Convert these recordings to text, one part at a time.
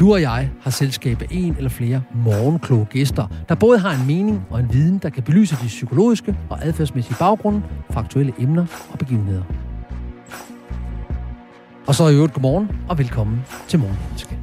Du og jeg har selskab af en eller flere morgenkloge gæster, der både har en mening og en viden, der kan belyse de psykologiske og adfærdsmæssige baggrunde for aktuelle emner og begivenheder. Og så i øvrigt godmorgen og velkommen til Morgenmenneske.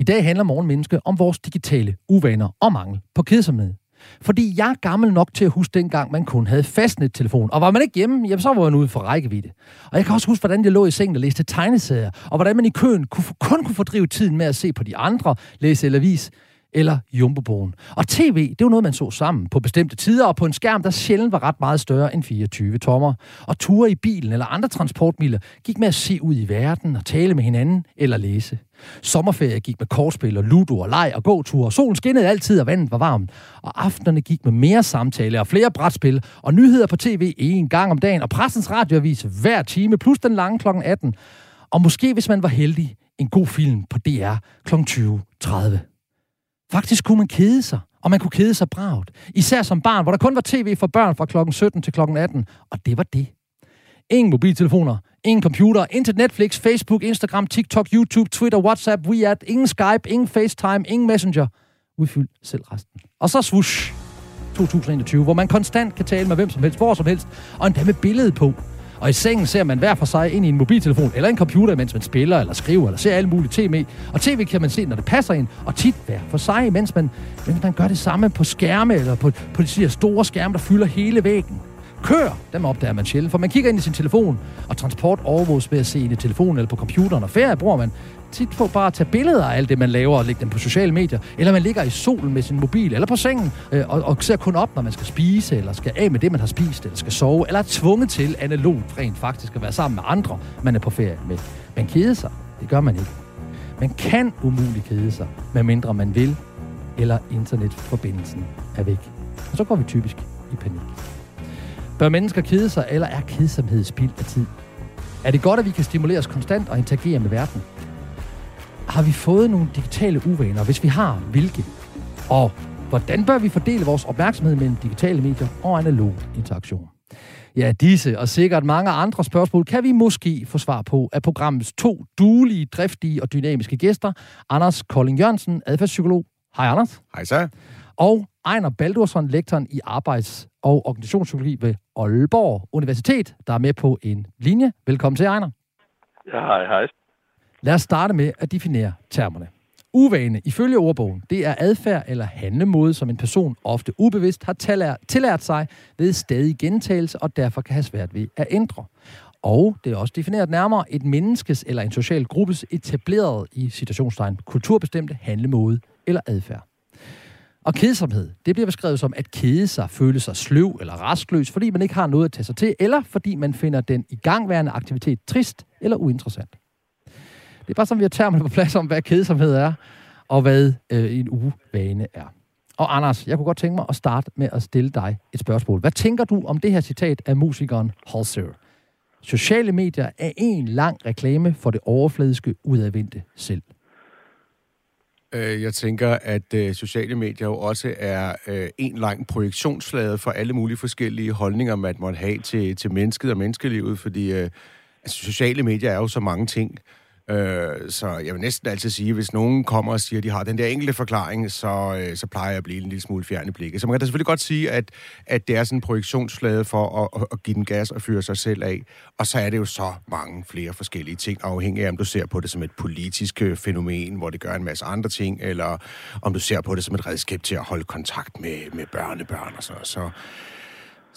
I dag handler Morgenmenneske om vores digitale uvaner og mangel på kedsomhed. Fordi jeg er gammel nok til at huske dengang, man kun havde fastnet-telefon. Og var man ikke hjemme, jamen, så var man ude for rækkevidde. Og jeg kan også huske, hvordan jeg lå i sengen og læste tegneserier, og hvordan man i køen kun kunne fordrive tiden med at se på de andre, læse eller vis, eller Jumbobogen. Og tv, det var noget, man så sammen på bestemte tider, og på en skærm, der sjældent var ret meget større end 24 tommer. Og ture i bilen eller andre transportmidler gik med at se ud i verden og tale med hinanden eller læse. Sommerferie gik med kortspil og ludo og leg og gåture. Solen skinnede altid, og vandet var varmt. Og aftenerne gik med mere samtale og flere brætspil og nyheder på tv en gang om dagen og pressens radioavis hver time, plus den lange kl. 18. Og måske, hvis man var heldig, en god film på DR kl. 20.30. Faktisk kunne man kede sig, og man kunne kede sig bragt. Især som barn, hvor der kun var tv for børn fra klokken 17 til klokken 18, og det var det. Ingen mobiltelefoner, ingen computer, intet Netflix, Facebook, Instagram, TikTok, YouTube, Twitter, WhatsApp, WeChat, ingen Skype, ingen FaceTime, ingen Messenger. Udfyld selv resten. Og så swoosh 2021, hvor man konstant kan tale med hvem som helst, hvor som helst, og endda med billedet på. Og i sengen ser man hver for sig ind i en mobiltelefon eller en computer, mens man spiller eller skriver eller ser alle mulige tv. Og tv kan man se, når det passer ind, og tit hver for sig, mens man, mens man gør det samme på skærme eller på, på de siger, store skærme, der fylder hele væggen. Kør, dem opdager man sjældent, for man kigger ind i sin telefon, og transport overvåges ved at se ind i telefonen eller på computeren, og ferie bruger man tit på bare at tage billeder af alt det, man laver og lægge dem på sociale medier. Eller man ligger i solen med sin mobil eller på sengen øh, og, og ser kun op, når man skal spise, eller skal af med det, man har spist, eller skal sove, eller er tvunget til analogt rent faktisk at være sammen med andre, man er på ferie med. Man keder sig. Det gør man ikke. Man kan umuligt kede sig, medmindre man vil, eller internetforbindelsen er væk. Og så går vi typisk i panik. Bør mennesker kede sig, eller er kedsomhed spild af tid? Er det godt, at vi kan stimuleres konstant og interagere med verden? Har vi fået nogle digitale uvaner? Hvis vi har, hvilke? Og hvordan bør vi fordele vores opmærksomhed mellem digitale medier og analog interaktion? Ja, disse og sikkert mange andre spørgsmål kan vi måske få svar på af programmets to duelige, driftige og dynamiske gæster. Anders Kolding Jørgensen, adfærdspsykolog. Hej Anders. Hej så. Og Ejner Baldursson, lektoren i arbejds- og organisationspsykologi ved Aalborg Universitet, der er med på en linje. Velkommen til, Ejner. Ja, hej, hej. Lad os starte med at definere termerne. Uvane, ifølge ordbogen, det er adfærd eller handlemåde, som en person ofte ubevidst har tillært, sig ved stadig gentagelse og derfor kan have svært ved at ændre. Og det er også defineret nærmere et menneskes eller en social gruppes etableret i situationstegn kulturbestemte handlemåde eller adfærd. Og kedsomhed, det bliver beskrevet som at kede sig, føle sig sløv eller rastløs, fordi man ikke har noget at tage sig til, eller fordi man finder den igangværende aktivitet trist eller uinteressant. Det er bare sådan, vi har termer på plads om, hvad kedsomhed er, og hvad øh, en uvane er. Og Anders, jeg kunne godt tænke mig at starte med at stille dig et spørgsmål. Hvad tænker du om det her citat af musikeren Halser? Sociale medier er en lang reklame for det overfladiske, udadvendte selv. Øh, jeg tænker, at øh, sociale medier jo også er øh, en lang projektionsflade for alle mulige forskellige holdninger, man måtte have til, til mennesket og menneskelivet, fordi øh, altså, sociale medier er jo så mange ting. Øh, så jeg vil næsten altid sige, hvis nogen kommer og siger, at de har den der enkelte forklaring, så, øh, så plejer jeg at blive en lille smule fjern i blikket. Så man kan da selvfølgelig godt sige, at, at det er sådan en projektionsflade for at, at, give den gas og fyre sig selv af. Og så er det jo så mange flere forskellige ting, afhængig af, om du ser på det som et politisk øh, fænomen, hvor det gør en masse andre ting, eller om du ser på det som et redskab til at holde kontakt med, med børnebørn og så. så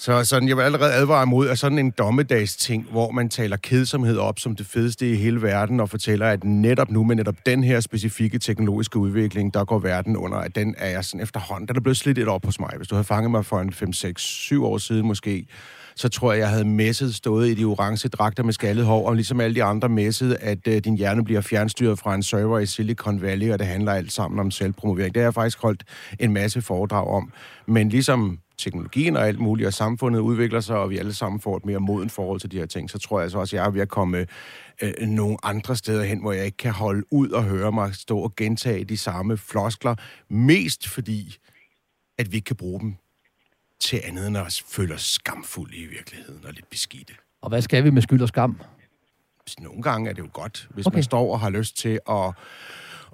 så sådan, jeg vil allerede advare mod, at sådan en dommedagsting, hvor man taler kedsomhed op som det fedeste i hele verden, og fortæller, at netop nu med netop den her specifikke teknologiske udvikling, der går verden under, at den er jeg sådan efterhånden, der er blevet slidt et op hos mig. Hvis du havde fanget mig for en 5, 6, 7 år siden måske, så tror jeg, jeg havde messet stået i de orange dragter med skaldet hår, og ligesom alle de andre messet, at uh, din hjerne bliver fjernstyret fra en server i Silicon Valley, og det handler alt sammen om selvpromovering. Det har jeg faktisk holdt en masse foredrag om. Men ligesom teknologien og alt muligt, og samfundet udvikler sig, og vi alle sammen får et mere moden forhold til de her ting, så tror jeg altså også, at jeg er ved at komme øh, nogle andre steder hen, hvor jeg ikke kan holde ud og høre mig stå og gentage de samme floskler, mest fordi, at vi ikke kan bruge dem til andet end at føle os skamfulde i virkeligheden og lidt beskidte. Og hvad skal vi med skyld og skam? Nogle gange er det jo godt, hvis okay. man står og har lyst til at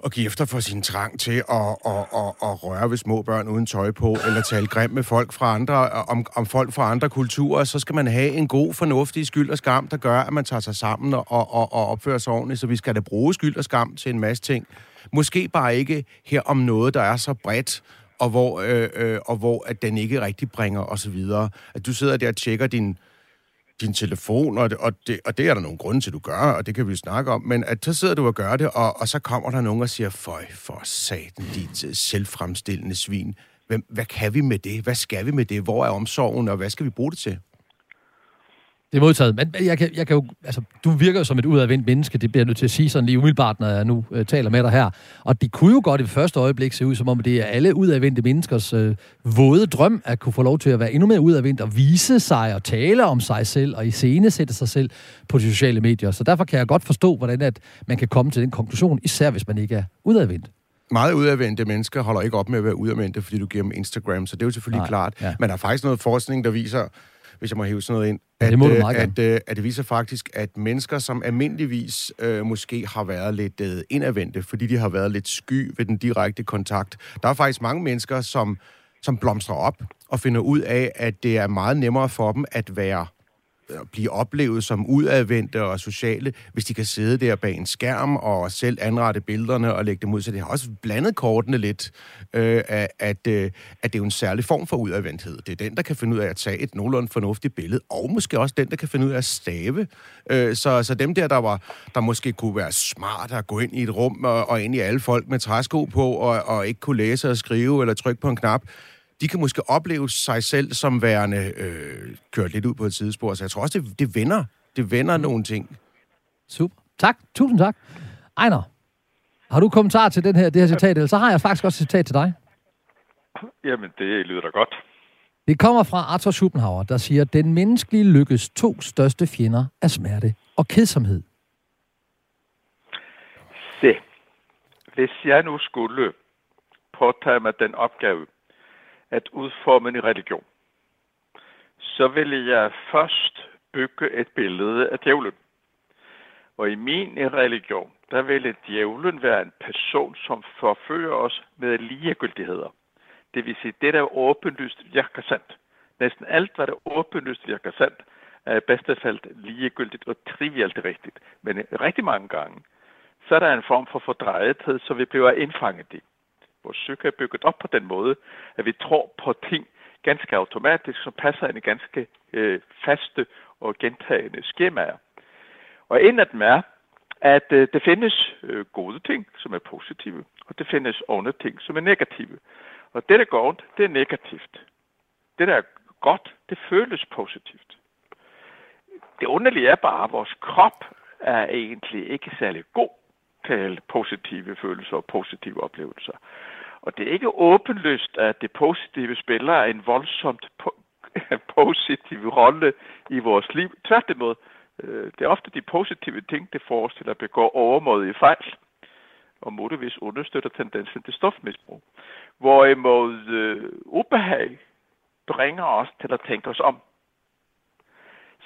at give efter for sin trang til at, at, at, at røre ved små børn uden tøj på, eller tale grimt med folk fra andre, om, om folk fra andre kulturer, så skal man have en god, fornuftig skyld og skam, der gør, at man tager sig sammen og, og, og opfører sig ordentligt. Så vi skal da bruge skyld og skam til en masse ting. Måske bare ikke her om noget, der er så bredt, og hvor, øh, øh, og hvor at den ikke rigtig bringer os videre. At du sidder der og tjekker din din telefon, og det, og, det, og det er der nogle grunde til, du gør, og det kan vi snakke om, men at så sidder du og gør det, og, og så kommer der nogen og siger, føj for satan, dit øh, selvfremstillende svin. Hvem, hvad kan vi med det? Hvad skal vi med det? Hvor er omsorgen, og hvad skal vi bruge det til? Det er modtaget. Men jeg kan, jeg kan jo, altså, du virker jo som et udadvendt menneske, det bliver jeg nødt til at sige sådan lige umiddelbart, når jeg nu øh, taler med dig her. Og det kunne jo godt i første øjeblik se ud, som om det er alle udadvendte menneskers øh, våde drøm, at kunne få lov til at være endnu mere udadvendt og vise sig og tale om sig selv og iscenesætte sig selv på de sociale medier. Så derfor kan jeg godt forstå, hvordan at man kan komme til den konklusion, især hvis man ikke er udadvendt meget udadvendte mennesker holder ikke op med at være udadvendte, fordi du giver dem Instagram, så det er jo selvfølgelig Nej, klart. Ja. Men der er faktisk noget forskning, der viser, hvis jeg må hæve sådan noget ind, at, det må du øh, at, at, at det viser faktisk, at mennesker, som almindeligvis øh, måske har været lidt øh, indadvendte, fordi de har været lidt sky ved den direkte kontakt, der er faktisk mange mennesker, som, som blomstrer op og finder ud af, at det er meget nemmere for dem at være blive oplevet som udadvendte og sociale, hvis de kan sidde der bag en skærm og selv anrette billederne og lægge dem ud. Så det har også blandet kortene lidt, øh, at, at, øh, at det er jo en særlig form for udadvendthed. Det er den, der kan finde ud af at tage et nogenlunde fornuftigt billede, og måske også den, der kan finde ud af at stave. Øh, så, så dem der, der, var, der måske kunne være smart at gå ind i et rum og, og ind i alle folk med træsko på og, og ikke kunne læse og skrive eller trykke på en knap, de kan måske opleve sig selv som værende øh, kørt lidt ud på et sidespor. Så jeg tror også, det, det vender. Det vender nogle ting. Super. Tak. Tusind tak. Ejner, har du kommentar til den her, det her citat? Eller så har jeg faktisk også et citat til dig. Jamen, det lyder da godt. Det kommer fra Arthur Schopenhauer, der siger, at den menneskelige lykkes to største fjender er smerte og kedsomhed. Se, hvis jeg nu skulle påtage mig den opgave at udforme en religion, så vil jeg først bygge et billede af djævlen. Og i min religion, der ville djævlen være en person, som forfører os med ligegyldigheder. Det vil sige, det der åbenlyst virker sandt. Næsten alt, hvad der åbenlyst virker sandt, er i bedste fald ligegyldigt og trivielt rigtigt. Men rigtig mange gange, så er der en form for fordrejethed, så vi bliver indfanget i. Vores psyke er bygget op på den måde, at vi tror på ting ganske automatisk, som passer ind i ganske øh, faste og gentagende skemaer. Og en af dem er, at øh, det findes øh, gode ting, som er positive, og det findes onde ting, som er negative. Og det, der går ondt, det er negativt. Det, der er godt, det føles positivt. Det underlige er bare, at vores krop er egentlig ikke særlig god til positive følelser og positive oplevelser. Og det er ikke åbenlyst, at det positive spiller en voldsomt po- positiv rolle i vores liv. Tværtimod, øh, det er ofte de positive ting, det får os til at begå overmodige fejl, og muligvis understøtter tendensen til stofmisbrug. Hvorimod øh, ubehag bringer os til at tænke os om.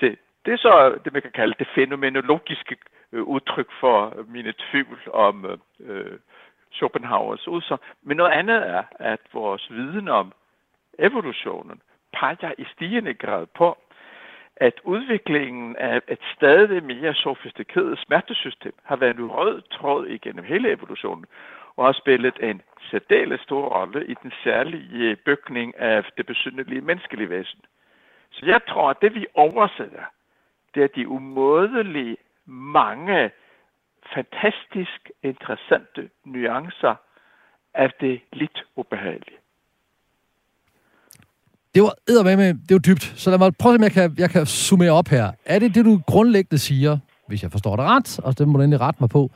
Se, det er så det, man kan kalde det fænomenologiske øh, udtryk for mine tvivl om øh, Schopenhauers udsagn. Men noget andet er, at vores viden om evolutionen peger i stigende grad på, at udviklingen af et stadig mere sofistikeret smertesystem har været en rød tråd igennem hele evolutionen, og har spillet en særdeles stor rolle i den særlige bygning af det besynderlige menneskelige væsen. Så jeg tror, at det vi oversætter, det er de umådelige mange fantastisk interessante nuancer af det lidt ubehagelige. Det var med, det var dybt. Så lad mig prøve, om jeg kan, jeg kan summere op her. Er det det, du grundlæggende siger, hvis jeg forstår det ret, og det må du endelig rette mig på,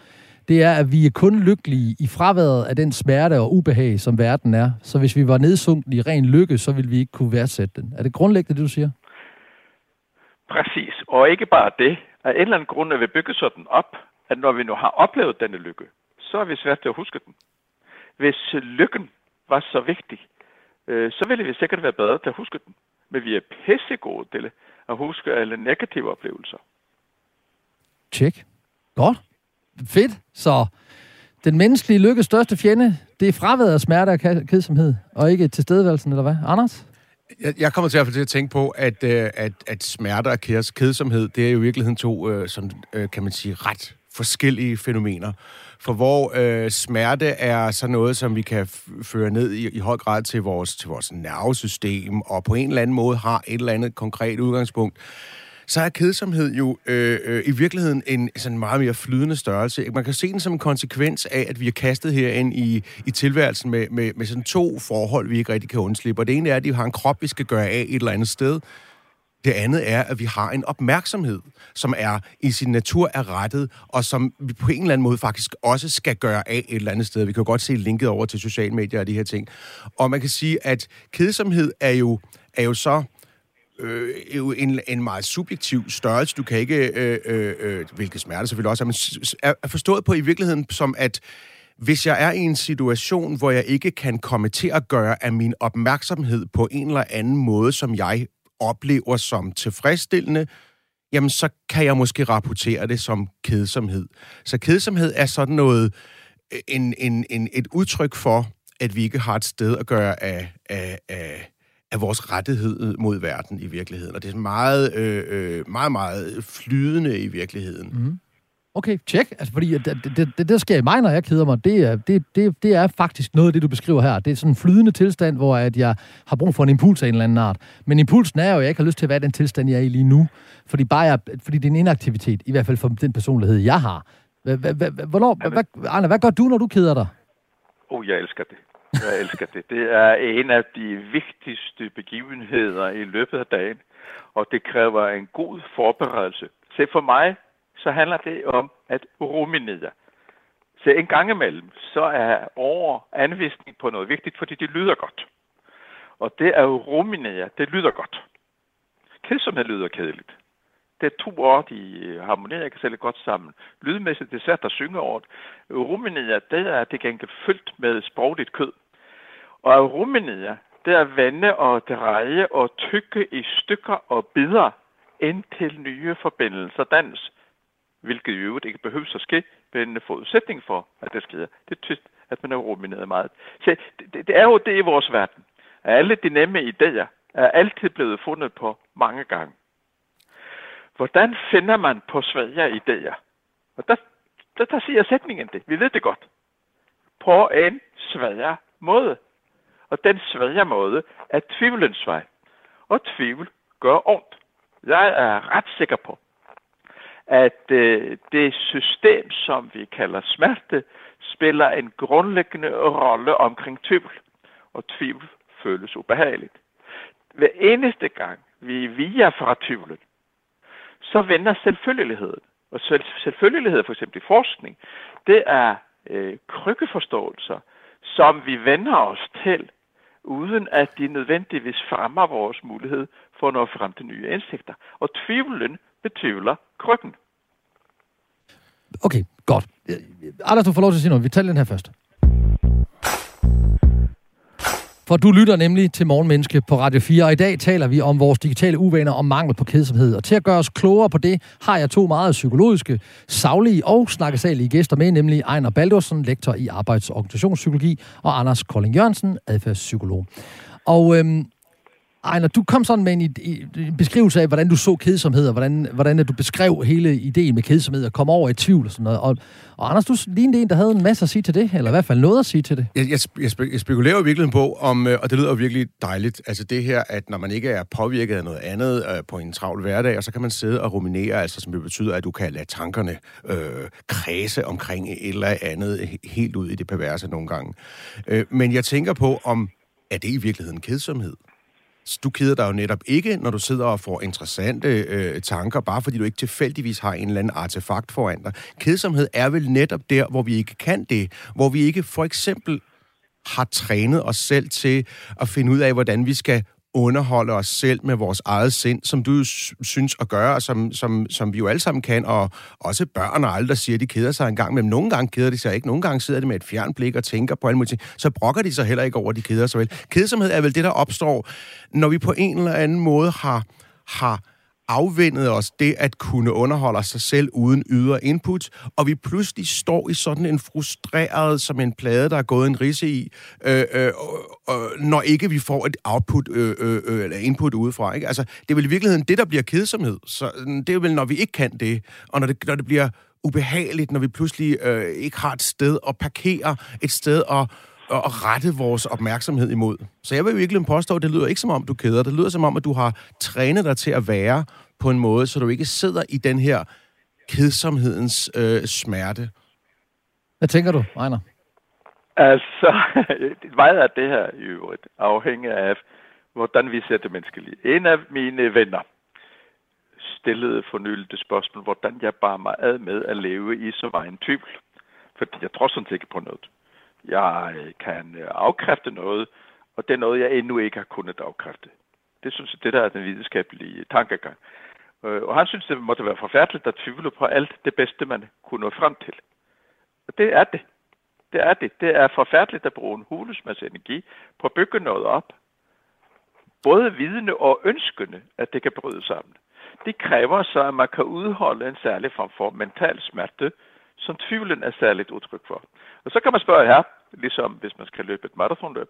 det er, at vi er kun lykkelige i fraværet af den smerte og ubehag, som verden er. Så hvis vi var nedsunken i ren lykke, så ville vi ikke kunne værdsætte den. Er det grundlæggende, det du siger? Præcis. Og ikke bare det. Af en eller anden grund er vi bygget sådan op, at når vi nu har oplevet denne lykke, så er vi svært til at huske den. Hvis lykken var så vigtig, øh, så ville vi sikkert være bedre til at huske den. Men vi er pissegode til at huske alle negative oplevelser. Tjek. Godt. Fedt. Så den menneskelige lykkes største fjende, det er fraværet af smerte og kedsomhed, og ikke tilstedeværelsen, eller hvad? Anders? Jeg, jeg kommer til at, til at tænke på, at, øh, at, at smerte og kedsomhed, det er jo i virkeligheden to, øh, sådan, øh, kan man sige, ret forskellige fænomener. For hvor øh, smerte er så noget, som vi kan føre ned i, i høj grad til vores, til vores nervesystem, og på en eller anden måde har et eller andet konkret udgangspunkt, så er kedsomhed jo øh, øh, i virkeligheden en sådan meget mere flydende størrelse. Man kan se den som en konsekvens af, at vi er kastet herind i, i tilværelsen med, med, med sådan to forhold, vi ikke rigtig kan undslippe. Og det ene er, at vi har en krop, vi skal gøre af et eller andet sted. Det andet er, at vi har en opmærksomhed, som er i sin natur er rettet, og som vi på en eller anden måde faktisk også skal gøre af et eller andet sted. Vi kan jo godt se linket over til sociale medier og de her ting. Og man kan sige, at kedsomhed er jo, er jo så øh, jo en, en meget subjektiv størrelse. Du kan ikke, øh, øh, øh hvilket smerte selvfølgelig også er, men er forstået på i virkeligheden som, at hvis jeg er i en situation, hvor jeg ikke kan komme til at gøre af min opmærksomhed på en eller anden måde, som jeg oplever som tilfredsstillende, jamen så kan jeg måske rapportere det som kedsomhed. Så kedsomhed er sådan noget, en, en, en, et udtryk for, at vi ikke har et sted at gøre af, af, af, af vores rettighed mod verden i virkeligheden. Og det er meget, øh, øh meget, meget flydende i virkeligheden. Mm. Okay, tjek. Altså, fordi det, det, det, det sker i mig, når jeg keder mig, det er, det, det, det er faktisk noget af det, du beskriver her. Det er sådan en flydende tilstand, hvor at jeg har brug for en impuls af en eller anden art. Men impulsen er jo, at jeg ikke har lyst til at være den tilstand, jeg er i lige nu. Fordi, bare jeg, fordi det er en inaktivitet, i hvert fald for den personlighed, jeg har. Hvornår, hvad, Arne, hvad gør du, når du keder dig? Oh, jeg elsker det. Jeg elsker det. Det er en af de vigtigste begivenheder i løbet af dagen, og det kræver en god forberedelse. Se, for mig, så handler det om at ruminere. Så en gang imellem, så er over anvisning på noget vigtigt, fordi det lyder godt. Og det er jo ruminere, det lyder godt. Kedsomhed lyder kedeligt. Det er to ord, de øh, harmonerer kan sælge godt sammen. Lydmæssigt, det er svært at synge over det. Ruminere, det er det gengæld fyldt med sprogligt kød. Og ruminere, det er vende og dreje og tykke i stykker og bidder indtil nye forbindelser dans hvilket i øvrigt ikke behøves at ske, men en forudsætning for, at det sker. Det er tyst, at man er rumineret meget. Så det, det er jo det i vores verden. Alle de nemme idéer er altid blevet fundet på mange gange. Hvordan finder man på svære idéer? Og der, der, der siger sætningen det. Vi ved det godt. På en svær måde. Og den svære måde er tvivlens vej. Og tvivl gør ondt. Jeg er ret sikker på, at øh, det system, som vi kalder smerte, spiller en grundlæggende rolle omkring tvivl. Og tvivl føles ubehageligt. Hver eneste gang vi via fra tvivlen, så vender selvfølgeligheden. Og selvfølgelighed, for eksempel i forskning, det er øh, krykkeforståelser, som vi vender os til, uden at de nødvendigvis fremmer vores mulighed for at nå frem til nye indsigter. Og tvivlen betvivler krykken. Okay, godt. Øh, Anders, du får lov til at sige noget. Vi tager den her først. For for du lytter nemlig til Morgenmenneske på Radio 4, og i dag taler vi om vores digitale uvaner og mangel på kedsomhed. Og til at gøre os klogere på det, har jeg to meget psykologiske, savlige og snakkesalige gæster med, nemlig Ejner Baldursen, lektor i arbejds- og organisationspsykologi, og Anders Kolding Jørgensen, adfærdspsykolog. Og øhm, Ejner, du kom sådan med en, en beskrivelse af, hvordan du så kedsomhed, og hvordan, hvordan du beskrev hele ideen med kedsomhed, og kom over i tvivl og sådan noget. Og, og Anders, du lignede en, der havde en masse at sige til det, eller i hvert fald noget at sige til det. Jeg, jeg, jeg, jeg spekulerer jo virkelig på, om, øh, og det lyder virkelig dejligt, altså det her, at når man ikke er påvirket af noget andet øh, på en travl hverdag, og så kan man sidde og ruminere, altså som det betyder, at du kan lade tankerne øh, kredse omkring et eller andet helt ud i det perverse nogle gange. Øh, men jeg tænker på, om er det i virkeligheden kedsomhed? Du keder dig jo netop ikke, når du sidder og får interessante øh, tanker, bare fordi du ikke tilfældigvis har en eller anden artefakt foran dig. Kedsomhed er vel netop der, hvor vi ikke kan det. Hvor vi ikke for eksempel har trænet os selv til at finde ud af, hvordan vi skal underholde os selv med vores eget sind, som du synes at gøre, og som, som, som vi jo alle sammen kan, og også børn og alle, der siger, at de keder sig en gang, men nogle gange keder de sig ikke, nogle gange sidder de med et fjernblik og tænker på alle mulige ting, så brokker de sig heller ikke over, at de keder sig vel. Kedsomhed er vel det, der opstår, når vi på en eller anden måde har, har afvendet os det at kunne underholde sig selv uden ydre input, og vi pludselig står i sådan en frustreret, som en plade, der er gået en risse i, øh, øh, øh, når ikke vi får et output øh, øh, øh, eller input udefra. Ikke? Altså, det er vel i virkeligheden det, der bliver kedsomhed. Så mm, det er vel, når vi ikke kan det, og når det, når det bliver ubehageligt, når vi pludselig øh, ikke har et sted at parkere, et sted at at rette vores opmærksomhed imod. Så jeg vil virkelig påstå, at det lyder ikke som om, du keder. Det lyder som om, at du har trænet dig til at være på en måde, så du ikke sidder i den her kedsomhedens øh, smerte. Hvad tænker du, Ejner? Altså, meget af det her i øvrigt afhænger af, hvordan vi ser det menneskelige. En af mine venner stillede fornyet det spørgsmål, hvordan jeg bare mig ad med at leve i så meget en tvivl. Fordi jeg tror sådan set ikke på noget. Jeg øh, kan øh, afkræfte noget, og det er noget, jeg endnu ikke har kunnet afkræfte. Det synes jeg, det der er den videnskabelige øh, tankegang. Og han synes, det måtte være forfærdeligt at tvivle på alt det bedste, man kunne nå frem til. Og det er det. Det er det. Det er forfærdeligt at bruge en hulus masse energi på at bygge noget op. Både vidende og ønskende, at det kan bryde sammen. Det kræver så, at man kan udholde en særlig form for mental smerte, som tvivlen er særligt udtryk for. Og så kan man spørge her, ligesom hvis man skal løbe et maratonløb,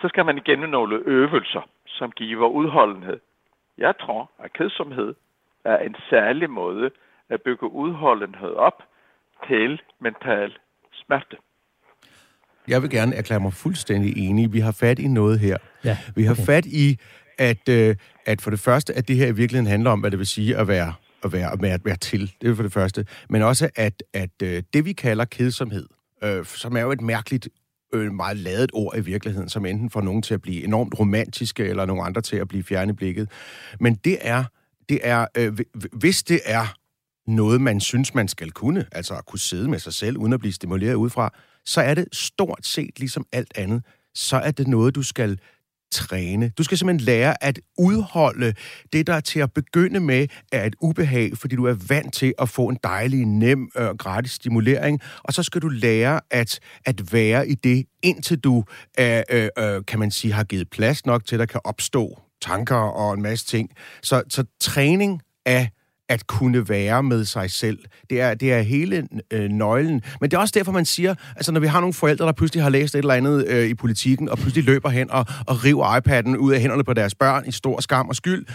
så skal man igennem nogle øvelser, som giver udholdenhed. Jeg tror, at kedsomhed er en særlig måde at bygge udholdenhed op til mental smerte. Jeg vil gerne erklære mig fuldstændig enig. Vi har fat i noget her. Ja, okay. Vi har fat i, at, øh, at for det første, at det her i virkeligheden handler om, hvad det vil sige at være, at være, at være, at være til. Det er for det første. Men også, at, at øh, det, vi kalder kedsomhed, øh, som er jo et mærkeligt øh, meget ladet ord i virkeligheden, som enten får nogen til at blive enormt romantiske, eller nogle andre til at blive fjerne blikket. Men det er, det er øh, hvis det er noget, man synes, man skal kunne, altså at kunne sidde med sig selv, uden at blive stimuleret udefra, så er det stort set ligesom alt andet, så er det noget, du skal træne. Du skal simpelthen lære at udholde det, der til at begynde med er et ubehag, fordi du er vant til at få en dejlig, nem og øh, gratis stimulering, og så skal du lære at, at være i det, indtil du, øh, øh, øh, kan man sige, har givet plads nok til, at der kan opstå tanker og en masse ting. Så, så træning af at kunne være med sig selv. Det er, det er hele øh, nøglen. Men det er også derfor, man siger, altså når vi har nogle forældre, der pludselig har læst et eller andet øh, i politikken, og pludselig løber hen og, og river iPad'en ud af hænderne på deres børn i stor skam og skyld,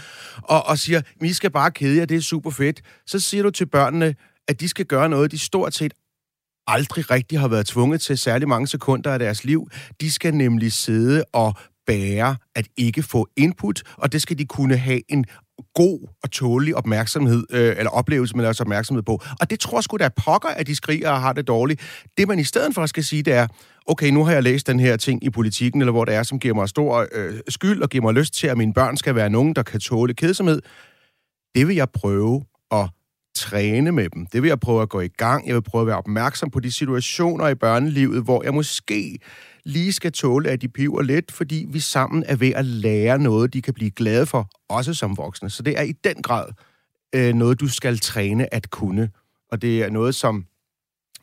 og, og siger, vi skal bare kede jer, det er super fedt. Så siger du til børnene, at de skal gøre noget, de stort set aldrig rigtig har været tvunget til særlig mange sekunder af deres liv. De skal nemlig sidde og bære at ikke få input, og det skal de kunne have en god og tålig opmærksomhed, øh, eller oplevelse med deres opmærksomhed på. Og det tror sgu da pokker, at de skriger og har det dårligt. Det man i stedet for skal sige, det er, okay, nu har jeg læst den her ting i politikken, eller hvor det er, som giver mig stor øh, skyld, og giver mig lyst til, at mine børn skal være nogen, der kan tåle kedsomhed. Det vil jeg prøve at træne med dem. Det vil jeg prøve at gå i gang. Jeg vil prøve at være opmærksom på de situationer i børnelivet, hvor jeg måske lige skal tåle, at de piver lidt, fordi vi sammen er ved at lære noget, de kan blive glade for, også som voksne. Så det er i den grad øh, noget, du skal træne at kunne. Og det er noget, som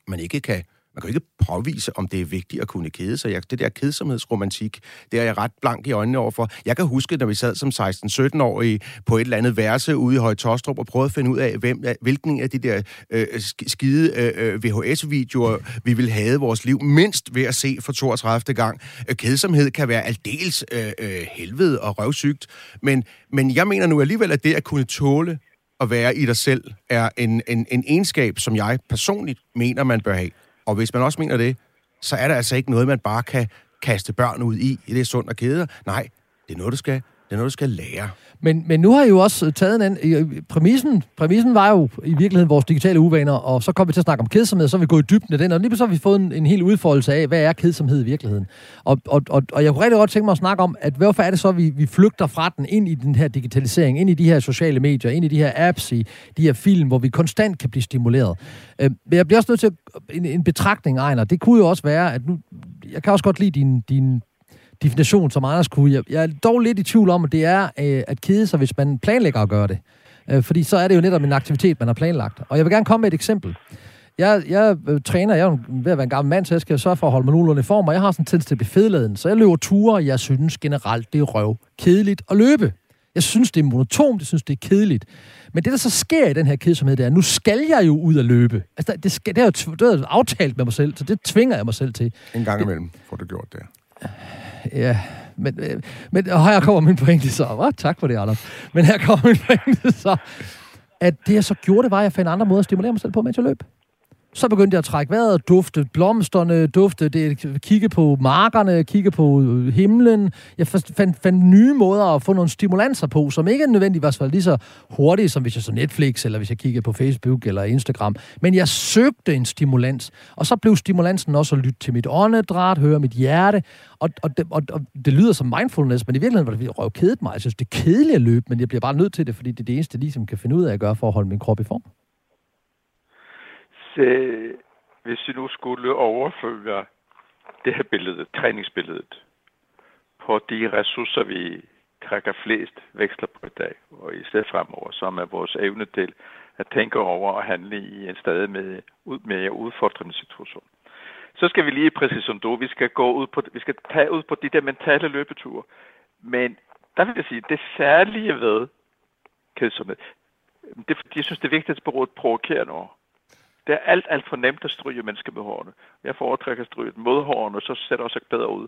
man ikke kan man kan jo ikke påvise, om det er vigtigt at kunne kede sig. Jeg, det der kedsomhedsromantik, det er jeg ret blank i øjnene overfor. Jeg kan huske, når vi sad som 16-17-årige på et eller andet værelse ude i Højtostrup og prøvede at finde ud af, hvem, hvilken af de der øh, skide øh, øh VHS-videoer, vi vil have vores liv mindst ved at se for 32. gang. Øh, kedsomhed kan være aldeles øh, øh, helvede og røvsygt, men, men jeg mener nu alligevel, at det at kunne tåle at være i dig selv, er en, en, en egenskab, som jeg personligt mener, man bør have. Og hvis man også mener det, så er der altså ikke noget, man bare kan kaste børn ud i. Det er sundt og keder. Nej, det er noget, du skal, det er noget, du skal lære. Men, men nu har I jo også taget en anden... Præmissen, præmissen var jo i virkeligheden vores digitale uvaner, og så kom vi til at snakke om kedsomhed, så er vi gået i dybden af den, og lige så har vi fået en, en hel udfoldelse af, hvad er kedsomhed i virkeligheden. Og, og, og, og jeg kunne rigtig godt tænke mig at snakke om, at hvorfor er det så, at vi, vi flygter fra den ind i den her digitalisering, ind i de her sociale medier, ind i de her apps, i de her film, hvor vi konstant kan blive stimuleret. Øh, men jeg bliver også nødt til at, en, en betragtning, Ejner. Det kunne jo også være, at nu... Jeg kan også godt lide din, din definition, som Anders kunne. Jeg, jeg er dog lidt i tvivl om, at det er øh, at kede sig, hvis man planlægger at gøre det. Øh, fordi så er det jo netop en aktivitet, man har planlagt. Og jeg vil gerne komme med et eksempel. Jeg, jeg øh, træner, jeg er ved at være en gammel mand, så jeg skal sørge for at holde mig nogenlunde i form, og jeg har sådan en tendens til at blive fedladen. Så jeg løber ture, jeg synes generelt, det er røv kedeligt at løbe. Jeg synes, det er monotont, jeg synes, det er kedeligt. Men det, der så sker i den her kedsomhed, det er, at nu skal jeg jo ud og løbe. Altså, det, skal, det, er jo, det er jo aftalt med mig selv, så det tvinger jeg mig selv til. En gang imellem får du gjort det ja, men, øh, men og her kommer min pointe så. Hva? Tak for det, Anders. Men her kommer min pointe så, at det jeg så gjorde, det var, at jeg fandt andre måder at stimulere mig selv på, mens jeg løb. Så begyndte jeg at trække vejret, dufte blomsterne, dufte, det, kigge på markerne, kigge på øh, himlen. Jeg fandt, fandt nye måder at få nogle stimulanser på, som ikke nødvendigvis var lige så hurtige, som hvis jeg så Netflix, eller hvis jeg kiggede på Facebook eller Instagram. Men jeg søgte en stimulans, og så blev stimulansen også at lytte til mit åndedræt, høre mit hjerte, og, og, det, og, og det lyder som mindfulness, men i virkeligheden var det røv kedet mig. Jeg synes, det er kedeligt at løbe, men jeg bliver bare nødt til det, fordi det er det eneste, ligesom kan finde ud af at gøre for at holde min krop i form øh, hvis vi nu skulle overføre det her billede, træningsbilledet, på de ressourcer, vi trækker flest veksler på i dag, og i stedet fremover, som er vores evne til at tænke over og handle i en stadig med, ud, mere udfordrende situation. Så skal vi lige præcis som du, vi skal gå ud på, vi skal tage ud på de der mentale løbeture. Men der vil jeg sige, det særlige ved kedsomhed, det jeg synes, det er vigtigt at provokere noget. Det er alt, alt for nemt at stryge mennesker med hårene. Jeg foretrækker at stryge mod hårene, og så ser det også bedre ud.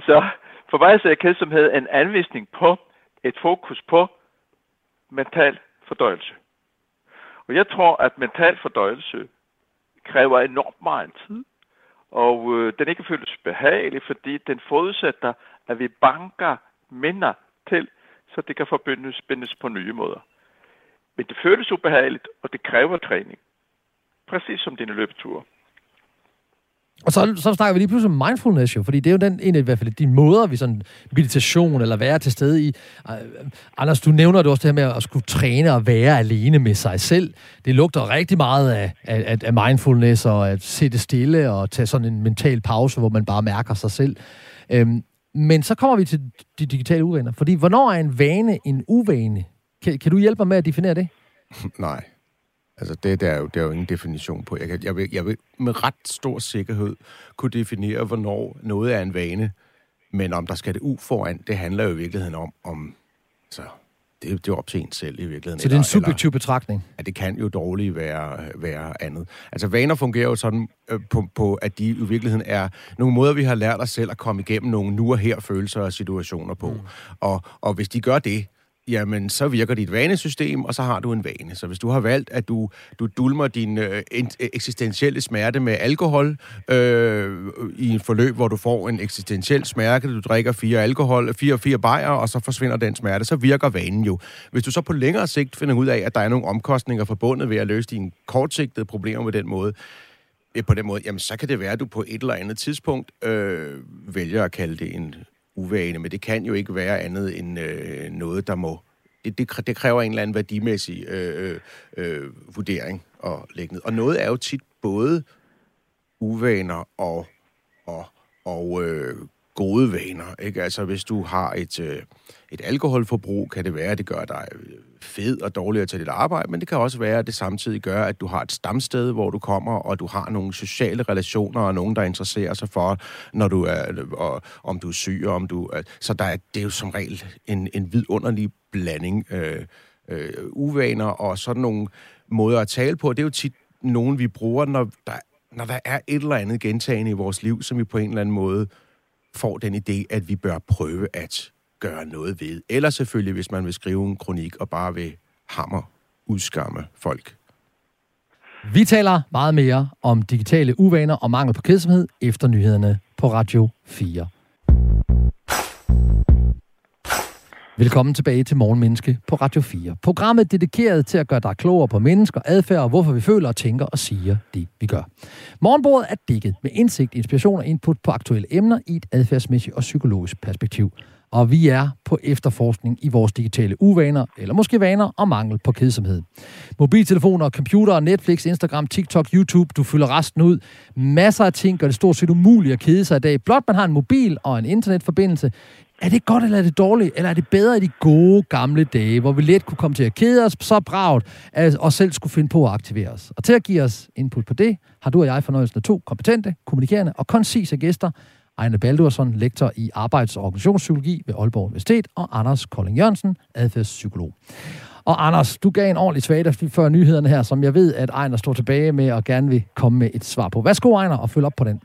Så for mig så er kedsomhed en anvisning på et fokus på mental fordøjelse. Og jeg tror, at mental fordøjelse kræver enormt meget tid, og øh, den ikke føles behagelig, fordi den forudsætter, at vi banker minder til, så det kan forbindes bindes på nye måder. Men det føles ubehageligt, og det kræver træning præcis som dine løbeture. Og så, så snakker vi lige pludselig om mindfulness jo, fordi det er jo den, en af i hvert fald de måder, vi sådan meditation eller være til stede i. Anders, du nævner det også det her med at skulle træne og være alene med sig selv. Det lugter rigtig meget af, af, af mindfulness og at sætte stille og tage sådan en mental pause, hvor man bare mærker sig selv. Um, men så kommer vi til de digitale uvaner, fordi hvornår er en vane en uvane? Kan, kan du hjælpe mig med at definere det? Nej. Altså, det, der er jo, der er jo ingen definition på. Jeg, kan, jeg, vil, jeg vil med ret stor sikkerhed kunne definere, hvornår noget er en vane, men om der skal det u foran, det handler jo i virkeligheden om, om så det, det er op til en selv i virkeligheden. Så det er en subjektiv eller, betragtning? Ja, det kan jo dårligt være, være andet. Altså vaner fungerer jo sådan øh, på, på, at de i virkeligheden er nogle måder, vi har lært os selv at komme igennem nogle nu og her følelser og situationer på. Mm. Og, og hvis de gør det, jamen så virker dit vanesystem, og så har du en vane. Så hvis du har valgt, at du, du dulmer din øh, eksistentielle smerte med alkohol øh, i en forløb, hvor du får en eksistentiel smerte, du drikker fire alkohol, fire fire bajer, og så forsvinder den smerte, så virker vanen jo. Hvis du så på længere sigt finder ud af, at der er nogle omkostninger forbundet ved at løse dine kortsigtede problemer på den måde, på den måde, jamen så kan det være, at du på et eller andet tidspunkt øh, vælger at kalde det en uvane, men det kan jo ikke være andet end øh, noget, der må... Det, det, det kræver en eller anden værdimæssig øh, øh, øh vurdering og lægge ned. Og noget er jo tit både uvaner og, og, og øh, gode vaner. Ikke? Altså, hvis du har et, øh, et alkoholforbrug, kan det være, at det gør dig øh, fed og dårligere til dit arbejde, men det kan også være, at det samtidig gør, at du har et stamsted, hvor du kommer, og du har nogle sociale relationer, og nogen, der interesserer sig for, når du er, og, om du er syg, og om du er, så der er, det er jo som regel en, en vidunderlig blanding øh, øh, uvaner og sådan nogle måder at tale på. Det er jo tit nogen, vi bruger, når der, når der er et eller andet gentagende i vores liv, som vi på en eller anden måde får den idé, at vi bør prøve at gøre noget ved. Eller selvfølgelig, hvis man vil skrive en kronik og bare vil hammer udskamme folk. Vi taler meget mere om digitale uvaner og mangel på kedsomhed efter nyhederne på Radio 4. Velkommen tilbage til Morgenmenneske på Radio 4. Programmet dedikeret til at gøre dig klogere på mennesker, adfærd og hvorfor vi føler og tænker og siger det, vi gør. Morgenbordet er dækket med indsigt, inspiration og input på aktuelle emner i et adfærdsmæssigt og psykologisk perspektiv. Og vi er på efterforskning i vores digitale uvaner, eller måske vaner og mangel på kedsomhed. Mobiltelefoner, computer, Netflix, Instagram, TikTok, YouTube, du fylder resten ud. Masser af ting gør det stort set umuligt at kede sig i dag. Blot man har en mobil og en internetforbindelse, er det godt, eller er det dårligt? Eller er det bedre i de gode gamle dage, hvor vi let kunne komme til at kede os så bragt, at os selv skulle finde på at aktivere os? Og til at give os input på det, har du og jeg fornøjelsen af to kompetente, kommunikerende og koncise gæster. Ejne Baldursson, lektor i arbejds- og organisationspsykologi ved Aalborg Universitet, og Anders Kolding Jørgensen, adfærdspsykolog. Og Anders, du gav en ordentlig svag før nyhederne her, som jeg ved, at Ejner står tilbage med og gerne vil komme med et svar på. Værsgo, Ejner, og følg op på den.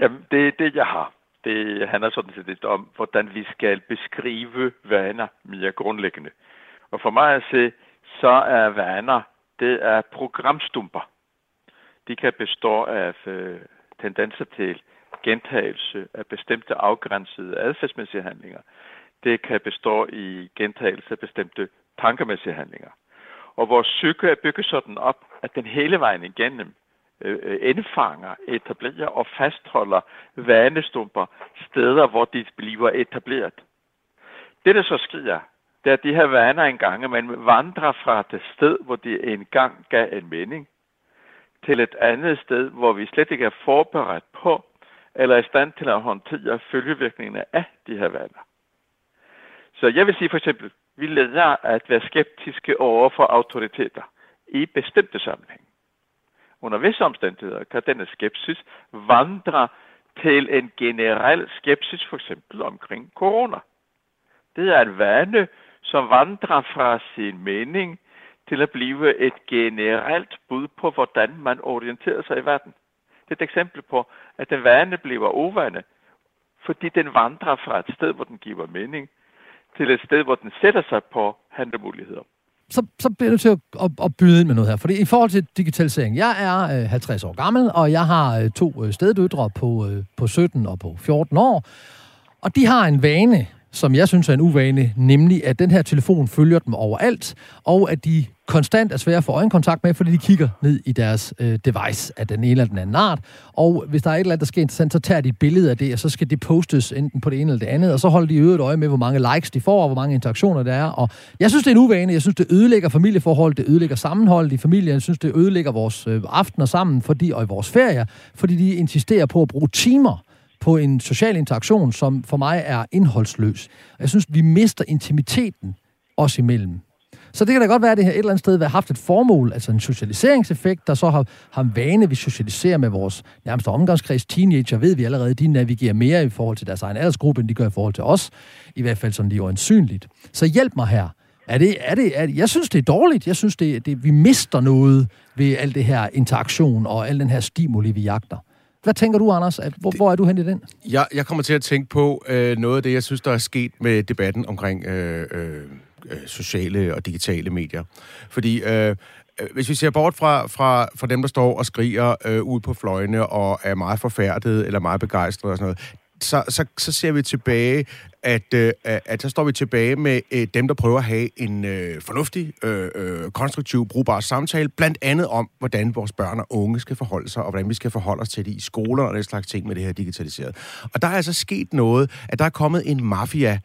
Jamen, det er det, jeg har det handler sådan set lidt om, hvordan vi skal beskrive vaner mere grundlæggende. Og for mig at se, så er vaner, det er programstumper. De kan bestå af øh, tendenser til gentagelse af bestemte afgrænsede adfærdsmæssige handlinger. Det kan bestå i gentagelse af bestemte tankemæssige handlinger. Og vores psyke er bygget sådan op, at den hele vejen igennem øh, øh indfanger, etablerer og fastholder vanestumper steder, hvor de bliver etableret. Det, der så sker, det er, at de her vaner engang, man vandrer fra det sted, hvor de engang gav en mening, til et andet sted, hvor vi slet ikke er forberedt på, eller er i stand til at håndtere følgevirkningerne af de her vaner. Så jeg vil sige for eksempel, vi lærer at være skeptiske over for autoriteter i bestemte sammenhæng under visse omstændigheder kan denne skepsis vandre til en generel skepsis, for eksempel omkring corona. Det er en vane, som vandrer fra sin mening til at blive et generelt bud på, hvordan man orienterer sig i verden. Et eksempel på, at den vane bliver ovane, fordi den vandrer fra et sted, hvor den giver mening, til et sted, hvor den sætter sig på handlemuligheder så, så bliver jeg nødt til at, at, at byde ind med noget her. Fordi i forhold til digitalisering, jeg er øh, 50 år gammel, og jeg har øh, to øh, steddøtre på, øh, på 17 og på 14 år. Og de har en vane, som jeg synes er en uvane, nemlig at den her telefon følger dem overalt, og at de konstant er svære at få øjenkontakt med, fordi de kigger ned i deres øh, device af den ene eller den anden art. Og hvis der er et eller andet, der sker interessant, så tager de et billede af det, og så skal det postes enten på det ene eller det andet, og så holder de øvrigt øje med, hvor mange likes de får, og hvor mange interaktioner der er. Og jeg synes, det er en uvane. Jeg synes, det ødelægger familieforhold, det ødelægger sammenhold i familien. Jeg synes, det ødelægger vores øh, aftener sammen fordi, og i vores ferier, fordi de insisterer på at bruge timer på en social interaktion, som for mig er indholdsløs. Jeg synes, vi mister intimiteten os imellem. Så det kan da godt være, at det her et eller andet sted har haft et formål, altså en socialiseringseffekt, der så har, har en vane, vi socialiserer med vores nærmeste omgangskreds. Teenager ved vi allerede, de navigerer mere i forhold til deres egen aldersgruppe, end de gør i forhold til os. I hvert fald sådan lige øjensynligt. Så hjælp mig her. Er det, er det, er det, jeg synes, det er dårligt. Jeg synes, det, det, vi mister noget ved al det her interaktion og al den her stimuli, vi jagter. Hvad tænker du, Anders? Hvor, det, hvor er du hen i den? Jeg, jeg kommer til at tænke på øh, noget af det, jeg synes, der er sket med debatten omkring øh, øh, øh sociale og digitale medier. Fordi øh, øh, hvis vi ser bort fra, fra, fra dem, der står og skriger øh, ud på fløjene og er meget forfærdet eller meget begejstret og sådan noget, så, så, så ser vi tilbage, at, øh, at så står vi tilbage med øh, dem, der prøver at have en øh, fornuftig, øh, øh, konstruktiv, brugbar samtale, blandt andet om, hvordan vores børn og unge skal forholde sig, og hvordan vi skal forholde os til det i skoler og den slags ting med det her digitaliseret. Og der er altså sket noget, at der er kommet en mafia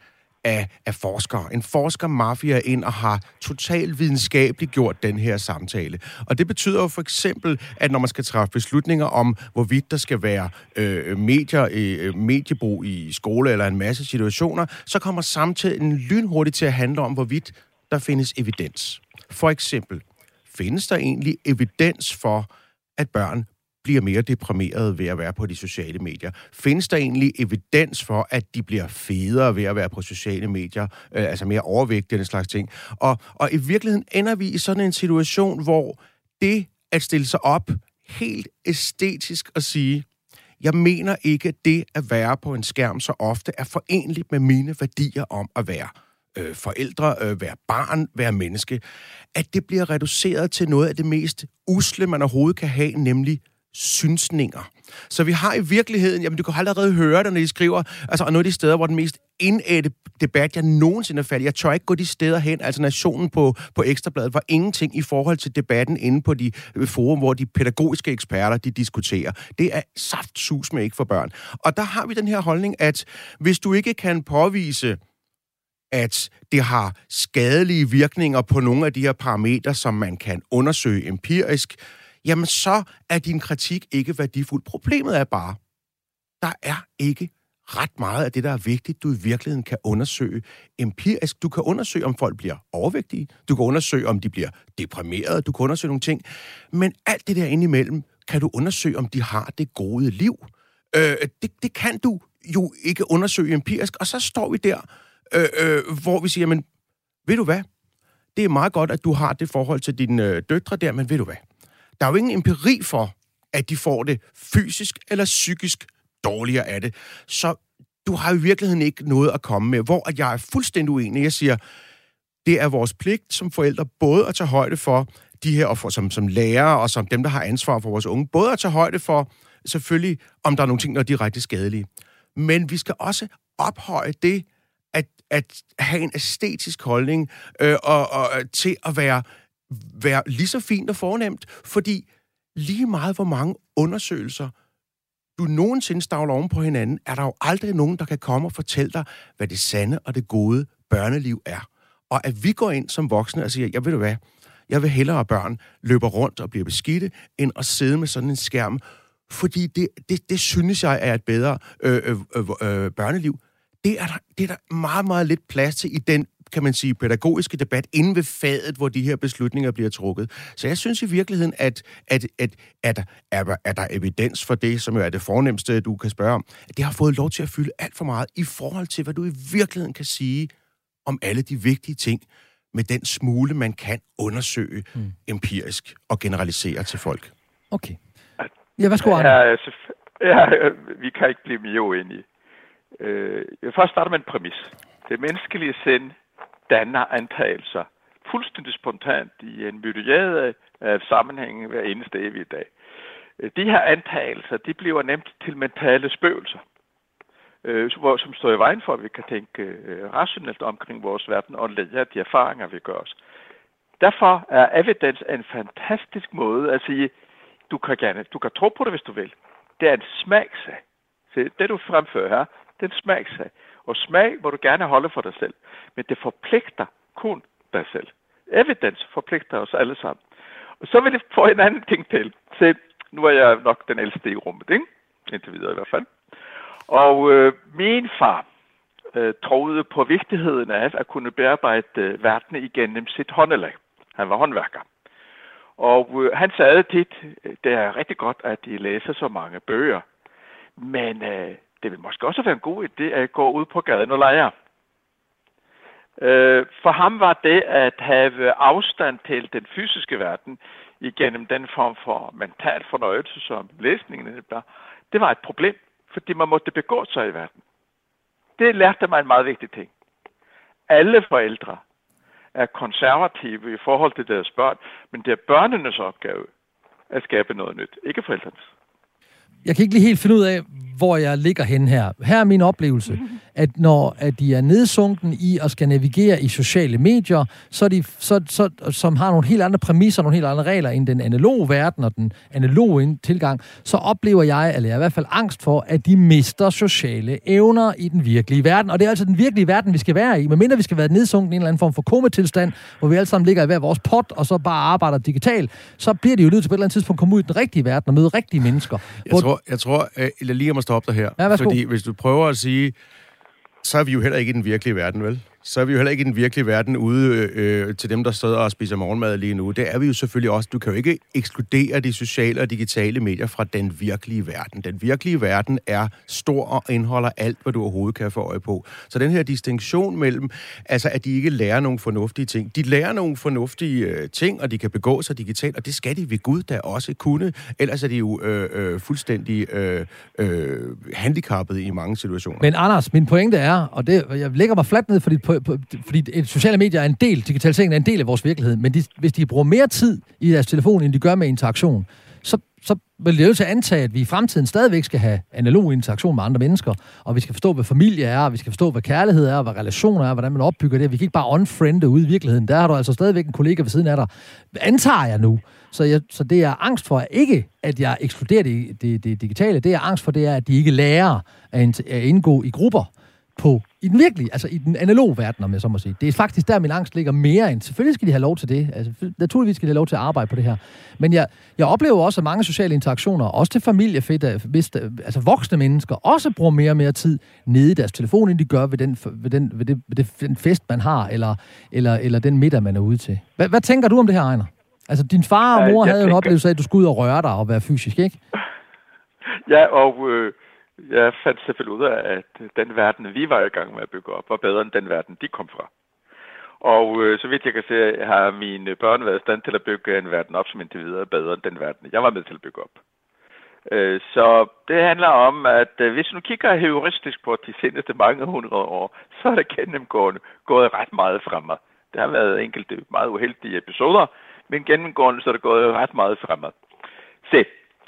af, af forskere. En forskermafia ind og har totalt videnskabeligt gjort den her samtale. Og det betyder jo for eksempel, at når man skal træffe beslutninger om, hvorvidt der skal være øh, medier, øh, mediebrug i skole eller en masse situationer, så kommer samtalen lynhurtigt til at handle om, hvorvidt der findes evidens. For eksempel, findes der egentlig evidens for, at børn bliver mere deprimerede ved at være på de sociale medier? Findes der egentlig evidens for, at de bliver federe ved at være på sociale medier, øh, altså mere overvægtige, den slags ting? Og, og i virkeligheden ender vi i sådan en situation, hvor det at stille sig op helt æstetisk og sige, jeg mener ikke, at det at være på en skærm så ofte er forenligt med mine værdier om at være øh, forældre, øh, være barn, være menneske, at det bliver reduceret til noget af det mest usle, man overhovedet kan have, nemlig synsninger. Så vi har i virkeligheden, jamen du kan allerede høre det, når de skriver, altså og nu er de steder, hvor den mest indædte debat, jeg nogensinde har faldet. Jeg tør ikke gå de steder hen. Altså nationen på, på Ekstrabladet var ingenting i forhold til debatten inde på de øh, forum, hvor de pædagogiske eksperter, de diskuterer. Det er saft sus med ikke for børn. Og der har vi den her holdning, at hvis du ikke kan påvise, at det har skadelige virkninger på nogle af de her parametre, som man kan undersøge empirisk, jamen så er din kritik ikke værdifuld. Problemet er bare, der er ikke ret meget af det, der er vigtigt, du i virkeligheden kan undersøge empirisk. Du kan undersøge, om folk bliver overvægtige. Du kan undersøge, om de bliver deprimerede. Du kan undersøge nogle ting. Men alt det der indimellem, kan du undersøge, om de har det gode liv. Øh, det, det kan du jo ikke undersøge empirisk. Og så står vi der, øh, øh, hvor vi siger, men ved du hvad? Det er meget godt, at du har det forhold til dine øh, døtre der, men ved du hvad? Der er jo ingen empiri for, at de får det fysisk eller psykisk dårligere af det. Så du har i virkeligheden ikke noget at komme med, hvor at jeg er fuldstændig uenig. Jeg siger, det er vores pligt som forældre både at tage højde for de her, og for, som, som lærere og som dem, der har ansvar for vores unge, både at tage højde for selvfølgelig, om der er nogle ting, der er direkte skadelige. Men vi skal også ophøje det, at, at have en æstetisk holdning øh, og, og øh, til at være være lige så fint og fornemt, fordi lige meget hvor mange undersøgelser du nogensinde stavler oven på hinanden, er der jo aldrig nogen, der kan komme og fortælle dig, hvad det sande og det gode børneliv er. Og at vi går ind som voksne og siger, jeg ved du hvad, jeg vil hellere, at børn løber rundt og bliver beskidte, end at sidde med sådan en skærm, fordi det, det, det synes jeg er et bedre øh, øh, øh, øh børneliv. Det er, der, det er der meget, meget lidt plads til i den kan man sige, pædagogiske debat inde ved fadet, hvor de her beslutninger bliver trukket. Så jeg synes i virkeligheden, at, at, at, at er, er der evidens for det, som jo er det fornemmeste, du kan spørge om, at det har fået lov til at fylde alt for meget i forhold til, hvad du i virkeligheden kan sige om alle de vigtige ting, med den smule, man kan undersøge mm. empirisk og generalisere til folk. Okay. Ja, værsgo, Arne. Ja, ja, vi kan ikke blive mere uenige. Øh, jeg vil først starte med en præmis. Det menneskelige sind danner antagelser fuldstændig spontant i en myriade af sammenhænge hver eneste evige dag. Øh, de her antagelser, de bliver nemt til mentale spøgelser, øh, som står i vejen for, at vi kan tænke øh, rationelt omkring vores verden og lære de erfaringer, vi gør os. Derfor er evidens en fantastisk måde at sige, du kan gerne, du kan tro på det, hvis du vil. Det er en smagsag. Så det, du fremfører her, det er en smagsag. Og smag må du gerne holde for dig selv. Men det forpligter kun dig selv. Evidens forpligter os alle sammen. Og så vil jeg få en anden ting til. Se, nu er jeg nok den ældste i rummet, ikke? Indtil videre i hvert fald. Og øh, min far øh, troede på vigtigheden af at kunne bearbejde øh, verden igennem sit håndelag. Han var håndværker. Og øh, han sagde tit, det er rigtig godt, at I læser så mange bøger. Men øh, det vil måske også være en god idé at gå ud på gaden og lege. Øh, for ham var det at have afstand til den fysiske verden igennem den form for mental fornøjelse, som læsningen er, det var et problem, fordi man måtte begå sig i verden. Det lærte mig en meget vigtig ting. Alle forældre er konservative i forhold til deres børn, men det er børnenes opgave at skabe noget nyt, ikke forældrenes jeg kan ikke lige helt finde ud af, hvor jeg ligger hen her. Her er min oplevelse, at når at de er nedsunken i at skal navigere i sociale medier, så er de, så, så, som har nogle helt andre præmisser, nogle helt andre regler end den analoge verden og den analoge tilgang, så oplever jeg, eller jeg er i hvert fald angst for, at de mister sociale evner i den virkelige verden. Og det er altså den virkelige verden, vi skal være i. Medmindre vi skal være nedsunken i en eller anden form for kometilstand, hvor vi alle sammen ligger i hver vores pot, og så bare arbejder digitalt, så bliver de jo nødt til på et eller andet tidspunkt at komme ud i den rigtige verden og møde rigtige mennesker. Jeg hvor... tror, jeg tror øh, lige må stoppe dig her. Ja, fordi hvis du prøver at sige, så er vi jo heller ikke i den virkelige verden, vel? Så er vi jo heller ikke i den virkelige verden ude øh, øh, til dem, der sidder og spiser morgenmad lige nu. Det er vi jo selvfølgelig også. Du kan jo ikke ekskludere de sociale og digitale medier fra den virkelige verden. Den virkelige verden er stor og indeholder alt, hvad du overhovedet kan få øje på. Så den her distinktion mellem, altså at de ikke lærer nogle fornuftige ting. De lærer nogle fornuftige øh, ting, og de kan begå sig digitalt, og det skal de ved Gud da også kunne. Ellers er de jo øh, øh, fuldstændig øh, øh, handicappede i mange situationer. Men Anders, min pointe er, og det, jeg lægger mig fladt ned for dit på, på, fordi sociale medier er en del, digitaliseringen er en del af vores virkelighed, men de, hvis de bruger mere tid i deres telefon, end de gør med interaktion, så, så vil det jo til at antage, at vi i fremtiden stadigvæk skal have analog interaktion med andre mennesker, og vi skal forstå, hvad familie er, og vi skal forstå, hvad kærlighed er, og hvad relationer er, hvordan man opbygger det. Vi kan ikke bare unfriende ud i virkeligheden. Der har du altså stadigvæk en kollega ved siden af dig. Antager jeg nu. Så, jeg, så det er angst for, ikke at jeg ekskluderer det, det, det digitale, det er angst for, det er, at de ikke lærer at indgå i grupper på i den virkelige, altså i den analoge verden, om jeg så må sige. Det er faktisk der, min angst ligger mere end. Selvfølgelig skal de have lov til det. Altså, naturligvis skal de have lov til at arbejde på det her. Men jeg, jeg oplever også, at mange sociale interaktioner, også til familie, hvis, altså voksne mennesker, også bruger mere og mere tid nede i deres telefon, end de gør ved den, ved den, ved det, ved det, den fest, man har, eller, eller, eller den middag, man er ude til. Hvad, hvad tænker du om det her, Ejner? Altså, din far og mor ja, havde jo en oplevelse af, at du skulle ud og røre dig og være fysisk, ikke? Ja, og... Øh jeg fandt selvfølgelig ud af, at den verden, vi var i gang med at bygge op, var bedre end den verden, de kom fra. Og øh, så vidt jeg kan se, har mine børn været i stand til at bygge en verden op, som indtil videre er bedre end den verden, jeg var med til at bygge op. Øh, så det handler om, at øh, hvis du kigger heuristisk på de seneste mange hundrede år, så er det gennemgående gået ret meget fremad. Der har været enkelte meget uheldige episoder, men gennemgående så er det gået ret meget fremad. Se,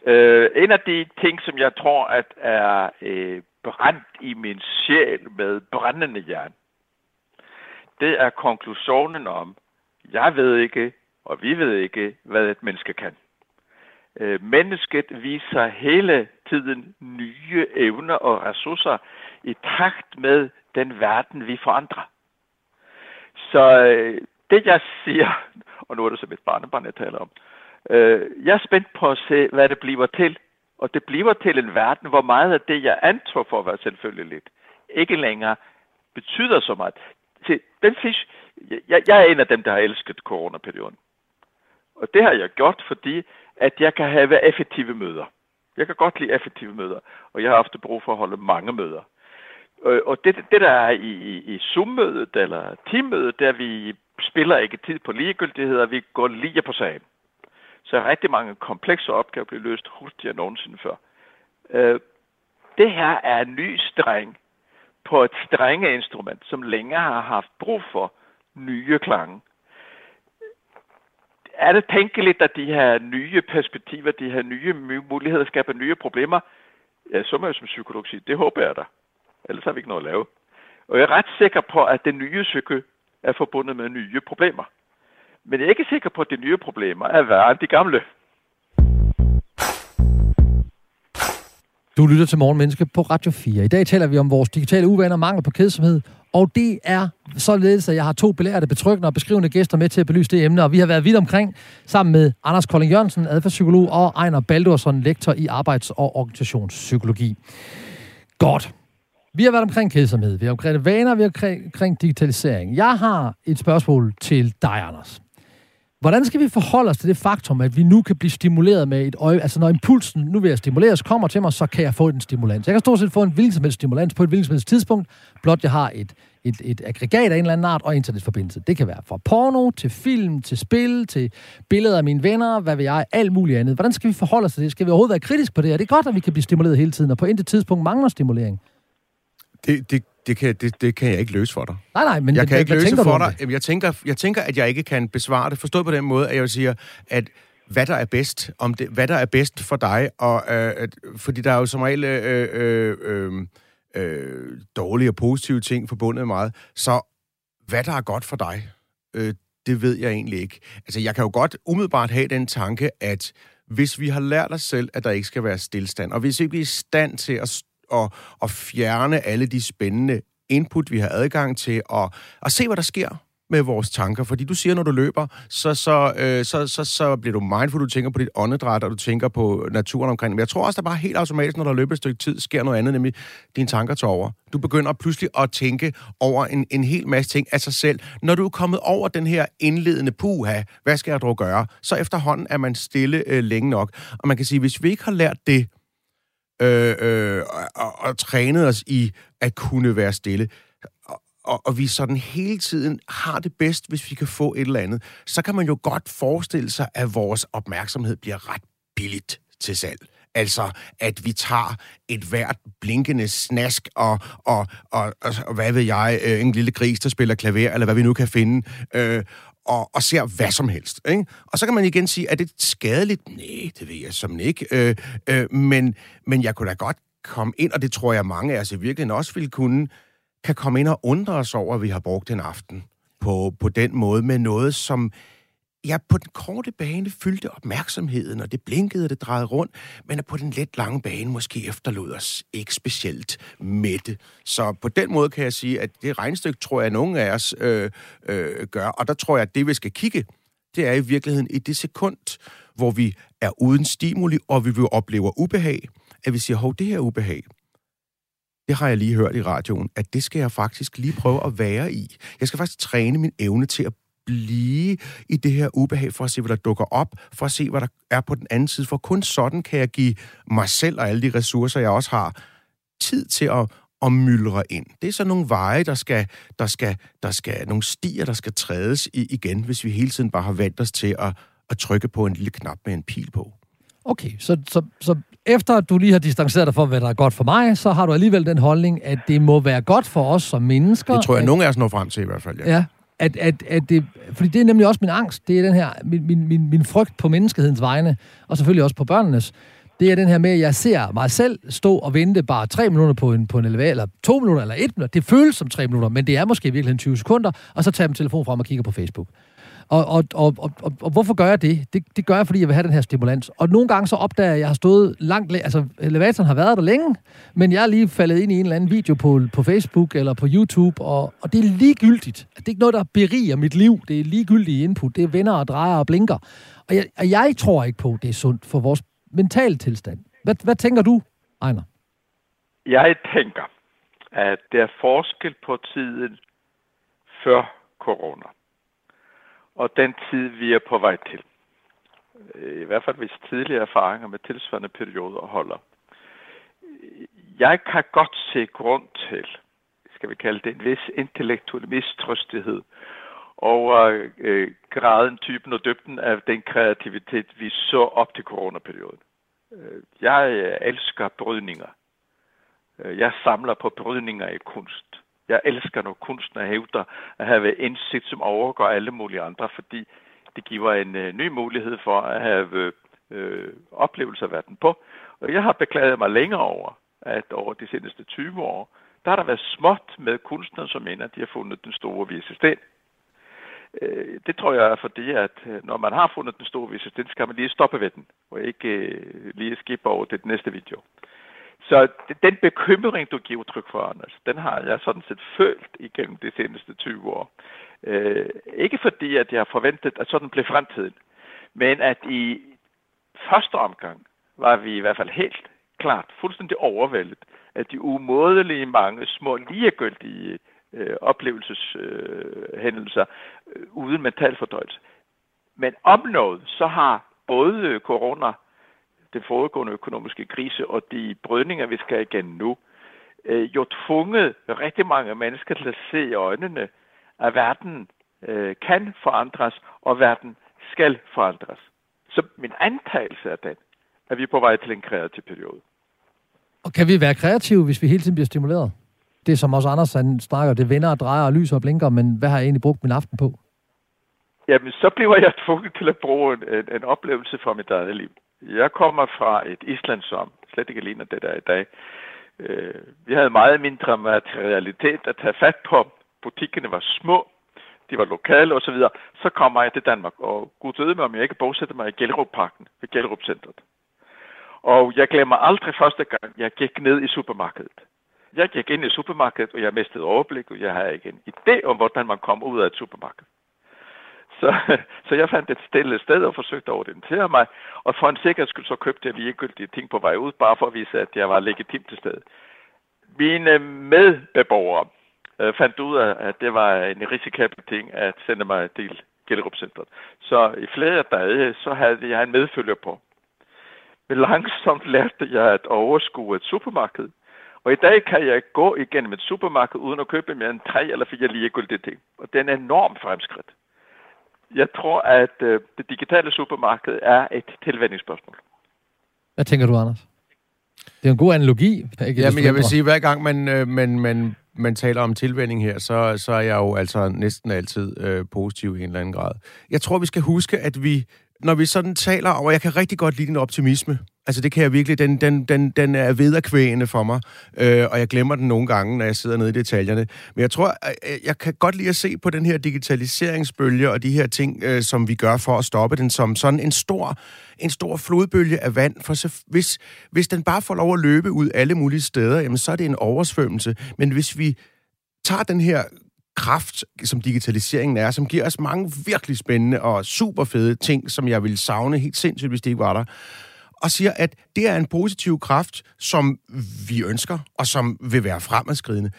Øh, en af de ting, som jeg tror at er øh, brændt i min sjæl med brændende jern, det er konklusionen om, jeg ved ikke, og vi ved ikke, hvad et menneske kan. Øh, mennesket viser hele tiden nye evner og ressourcer i takt med den verden, vi forandrer. Så øh, det jeg siger, og nu er det som et barnebarn, jeg taler om, Øh, Øh, jeg er spændt på at se, hvad det bliver til. Og det bliver til en verden, hvor meget af det, jeg antog for at være selvfølgeligt, ikke længere betyder så meget. Se, den fisk, jeg, jeg er en af dem, der har elsket coronaperioden. Og det har jeg gjort, fordi at jeg kan have effektive møder. Jeg kan godt lide effektive møder, og jeg har ofte brug for at holde mange møder. Øh, og det, det der er i, i, i Zoom-mødet eller teammødet, der vi spiller ikke tid på ligegyldigheder, vi går lige på sagen. Så rigtig mange komplekse opgaver bliver løst hurtigere end nogensinde før. Øh, det her er en ny streng på et strenge instrument, som længere har haft brug for nye klange. Er det tænkeligt, at de her nye perspektiver, de her nye muligheder skaber nye problemer? Ja, så må jeg som psykolog sige, det håber jeg da. Ellers har vi ikke noget at lave. Og jeg er ret sikker på, at det nye psyke er forbundet med nye problemer. Men jeg er ikke sikker på, at de nye problemer er værre end de gamle. Du lytter til Morgenmenneske på Radio 4. I dag taler vi om vores digitale uvaner, mangel på kedsomhed, og det er således, at jeg har to belærte, betryggende og beskrivende gæster med til at belyse det emne, og vi har været vidt omkring sammen med Anders Kolding Jørgensen, adfærdspsykolog, og Ejner Baldursson, lektor i arbejds- og organisationspsykologi. Godt. Vi har været omkring kedsomhed, vi har omkring vaner, vi har omkring digitalisering. Jeg har et spørgsmål til dig, Anders. Hvordan skal vi forholde os til det faktum, at vi nu kan blive stimuleret med et øje... Altså, når impulsen, nu vil jeg stimuleres, kommer til mig, så kan jeg få en stimulans. Jeg kan stort set få en hvilken som helst stimulans på et hvilken som helst tidspunkt, blot jeg har et, et, et aggregat af en eller anden art og internetforbindelse. Det kan være fra porno, til film, til spil, til billeder af mine venner, hvad vil jeg, alt muligt andet. Hvordan skal vi forholde os til det? Skal vi overhovedet være kritisk på det? Er det godt, at vi kan blive stimuleret hele tiden, og på intet tidspunkt mangler stimulering? Det, det, det kan, det, det kan jeg ikke løse for dig. Nej, nej, men jeg kan hvad, ikke løse for dig. Jeg tænker, jeg tænker, at jeg ikke kan besvare det. Forstået på den måde, at jeg siger, at hvad der er bedst, om det, hvad der er bedst for dig, og øh, fordi der er jo som regel øh, øh, øh, øh, dårlige og positive ting forbundet med meget. Så hvad der er godt for dig, øh, det ved jeg egentlig ikke. Altså, jeg kan jo godt umiddelbart have den tanke, at hvis vi har lært os selv, at der ikke skal være stillstand, og hvis vi ikke er i stand til at, at, at fjerne alle de spændende input, vi har adgang til, og, og se, hvad der sker med vores tanker. Fordi du siger, når du løber, så, så, øh, så, så, så bliver du mindful, du tænker på dit åndedræt, og du tænker på naturen omkring. Men jeg tror også, der bare helt automatisk, når der løber et stykke tid, sker noget andet, nemlig dine tanker tager over. Du begynder pludselig at tænke over en, en hel masse ting af sig selv. Når du er kommet over den her indledende puha, hvad skal jeg dog gøre? Så efterhånden er man stille øh, længe nok. Og man kan sige, hvis vi ikke har lært det, øh, øh, og, og trænet os i at kunne være stille, og, og vi sådan hele tiden har det bedst, hvis vi kan få et eller andet, så kan man jo godt forestille sig, at vores opmærksomhed bliver ret billigt til salg. Altså, at vi tager et hvert blinkende snask og, og, og, og, og hvad ved jeg, øh, en lille gris, der spiller klaver, eller hvad vi nu kan finde, øh, og, og ser hvad som helst. Ikke? Og så kan man igen sige, er det skadeligt? Nej, det ved jeg som ikke. Øh, øh, men, men jeg kunne da godt komme ind, og det tror jeg mange af os i virkeligheden også ville kunne, kan komme ind og undre os over, at vi har brugt en aften på, på den måde med noget, som jeg på den korte bane fyldte opmærksomheden, og det blinkede, og det drejede rundt, men på den let lange bane måske efterlod os ikke specielt mætte. Så på den måde kan jeg sige, at det regnstykke tror jeg, at nogen af os øh, øh, gør, og der tror jeg, at det vi skal kigge, det er i virkeligheden i det sekund, hvor vi er uden stimuli, og vi vil opleve ubehag, at vi siger, hov, det her ubehag, det har jeg lige hørt i radioen, at det skal jeg faktisk lige prøve at være i. Jeg skal faktisk træne min evne til at blive i det her ubehag, for at se, hvad der dukker op, for at se, hvad der er på den anden side, for kun sådan kan jeg give mig selv og alle de ressourcer, jeg også har, tid til at, at myldre ind. Det er så nogle veje, der skal, der skal, der skal, nogle stier, der skal trædes i, igen, hvis vi hele tiden bare har vendt os til at, at trykke på en lille knap med en pil på. Okay, så, så, så efter at du lige har distanceret dig for, hvad der er godt for mig, så har du alligevel den holdning, at det må være godt for os som mennesker. Det tror jeg, at, nogen af os når frem til i hvert fald, ja. ja at, at, at det, fordi det er nemlig også min angst, det er den her, min, min, min, min frygt på menneskehedens vegne, og selvfølgelig også på børnenes, det er den her med, at jeg ser mig selv stå og vente bare tre minutter på en, på en elevator, eller to minutter, eller et minut. Det føles som tre minutter, men det er måske virkelig 20 sekunder, og så tager jeg min telefon frem og kigger på Facebook. Og, og, og, og, og, og hvorfor gør jeg det? det? Det gør jeg, fordi jeg vil have den her stimulans. Og nogle gange så opdager jeg, at jeg har stået langt... Altså, elevatoren har været der længe, men jeg er lige faldet ind i en eller anden video på, på Facebook eller på YouTube, og, og det er ligegyldigt. Det er ikke noget, der beriger mit liv. Det er ligegyldigt input. Det er venner og drejer og blinker. Og jeg, og jeg tror ikke på, at det er sundt for vores mentale tilstand. Hvad, hvad tænker du, Ejner? Jeg tænker, at der er forskel på tiden før corona og den tid, vi er på vej til. Øh, I hvert fald hvis tidligere erfaringer med tilsvarende perioder holder. Jeg kan godt se grund til, skal vi kalde det en vis intellektuel mistrøstighed over øh, graden, typen og dybden af den kreativitet, vi så op til coronaperioden. Øh, jeg elsker brydninger. Øh, jeg samler på brydninger i kunst. Jeg elsker, når kunstnere hævder at have indsigt, som overgår alle mulige andre, fordi det giver en øh, ny mulighed for at have øh, oplevelser af verden på. Og jeg har beklaget mig længere over, at over de seneste 20 år, der har der været småt med kunstnere, som mener, at de har fundet den store vise sten. Øh, det tror jeg er fordi, at øh, når man har fundet den store vise sten, skal man lige stoppe ved den, og ikke øh, lige skippe over til den næste video. Så den bekymring, du giver udtryk for, Anders, den har jeg sådan set følt igennem de seneste 20 år. Øh, ikke fordi, at jeg har forventet, at sådan blev fremtiden, men at i første omgang var vi i hvert fald helt klart fuldstændig overvældet af de umådelige mange små ligegyldige øh, oplevelseshændelser øh, uden mental fordøjelse. Men om noget, så har både corona den foregående økonomiske krise og de brydninger, vi skal igen nu, øh, jo tvunget rigtig mange mennesker til at se i øjnene, at verden øh, kan forandres, og verden skal forandres. Så min antagelse er den, at vi er på vej til en kreativ periode. Og kan vi være kreative, hvis vi hele tiden bliver stimuleret? Det som også Anders han snakker, det vender og drejer og lyser og blinker, men hvad har jeg egentlig brugt min aften på? Jamen, så bliver jeg tvunget til at bruge en, en, en oplevelse fra mit eget liv. Jeg kommer fra et Island, som slet ikke ligner det der i dag. Øh, vi havde meget mindre materialitet at tage fat på. Butikkerne var små, de var lokale osv. Så, så kommer jeg til Danmark, og gud døde mig, om jeg ikke bosætter mig i Gellerup-parken ved Gellerup-centret. Og jeg glemmer aldrig første gang, jeg gik ned i supermarkedet. Jeg gik ind i supermarkedet, og jeg mistede overblik, og jeg havde ikke en idé om, hvordan man kom ud af et supermarked. Så, så jeg fandt et stille sted og forsøgte at orientere mig, og for en sikkerheds skyld så købte jeg ligegyldige ting på vej ud, bare for at vise, at jeg var legitimt til stede. Mine medbeboere øh, fandt ud af, at det var en risikabel ting at sende mig til Gellerup Centret. Så i flere dage, så havde jeg en medfølger på. Men langsomt lærte jeg at overskue et supermarked. Og i dag kan jeg gå igennem et supermarked uden at købe mere end tre eller fire ligegyldige ting. Og det er en enorm fremskridt. Jeg tror, at øh, det digitale supermarked er et tilvændingsspørgsmål. Hvad tænker du, Anders? Det er en god analogi. Ikke ja, men jeg vil sige, hver gang man, øh, man, man, man taler om tilvænding her, så, så er jeg jo altså næsten altid øh, positiv i en eller anden grad. Jeg tror, vi skal huske, at vi når vi sådan taler, og jeg kan rigtig godt lide din optimisme. Altså det kan jeg virkelig, den, den, den, den er vederkvægende for mig, øh, og jeg glemmer den nogle gange, når jeg sidder nede i detaljerne. Men jeg tror, jeg kan godt lide at se på den her digitaliseringsbølge og de her ting, øh, som vi gør for at stoppe den, som sådan en stor, en stor flodbølge af vand. For så, hvis, hvis den bare får lov at løbe ud alle mulige steder, jamen så er det en oversvømmelse. Men hvis vi tager den her kraft, som digitaliseringen er, som giver os mange virkelig spændende og super fede ting, som jeg vil savne helt sindssygt, hvis det ikke var der. Og siger, at det er en positiv kraft, som vi ønsker, og som vil være fremadskridende.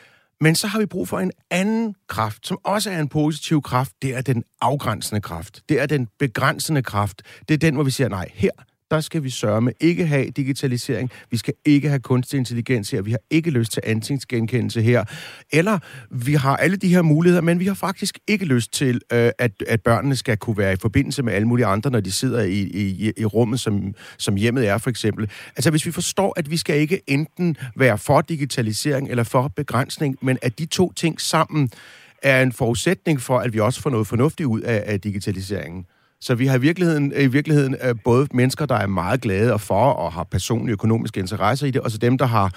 Men så har vi brug for en anden kraft, som også er en positiv kraft. Det er den afgrænsende kraft. Det er den begrænsende kraft. Det er den, hvor vi siger, nej, her der skal vi sørge med ikke have digitalisering, vi skal ikke have kunstig intelligens her, vi har ikke lyst til ansigtsgenkendelse her, eller vi har alle de her muligheder, men vi har faktisk ikke lyst til, øh, at, at børnene skal kunne være i forbindelse med alle mulige andre, når de sidder i, i, i rummet, som, som hjemmet er for eksempel. Altså hvis vi forstår, at vi skal ikke enten være for digitalisering eller for begrænsning, men at de to ting sammen er en forudsætning for, at vi også får noget fornuftigt ud af, af digitaliseringen. Så vi har i virkeligheden, i virkeligheden øh, både mennesker, der er meget glade og for og har personlige økonomiske interesser i det, og så dem, der har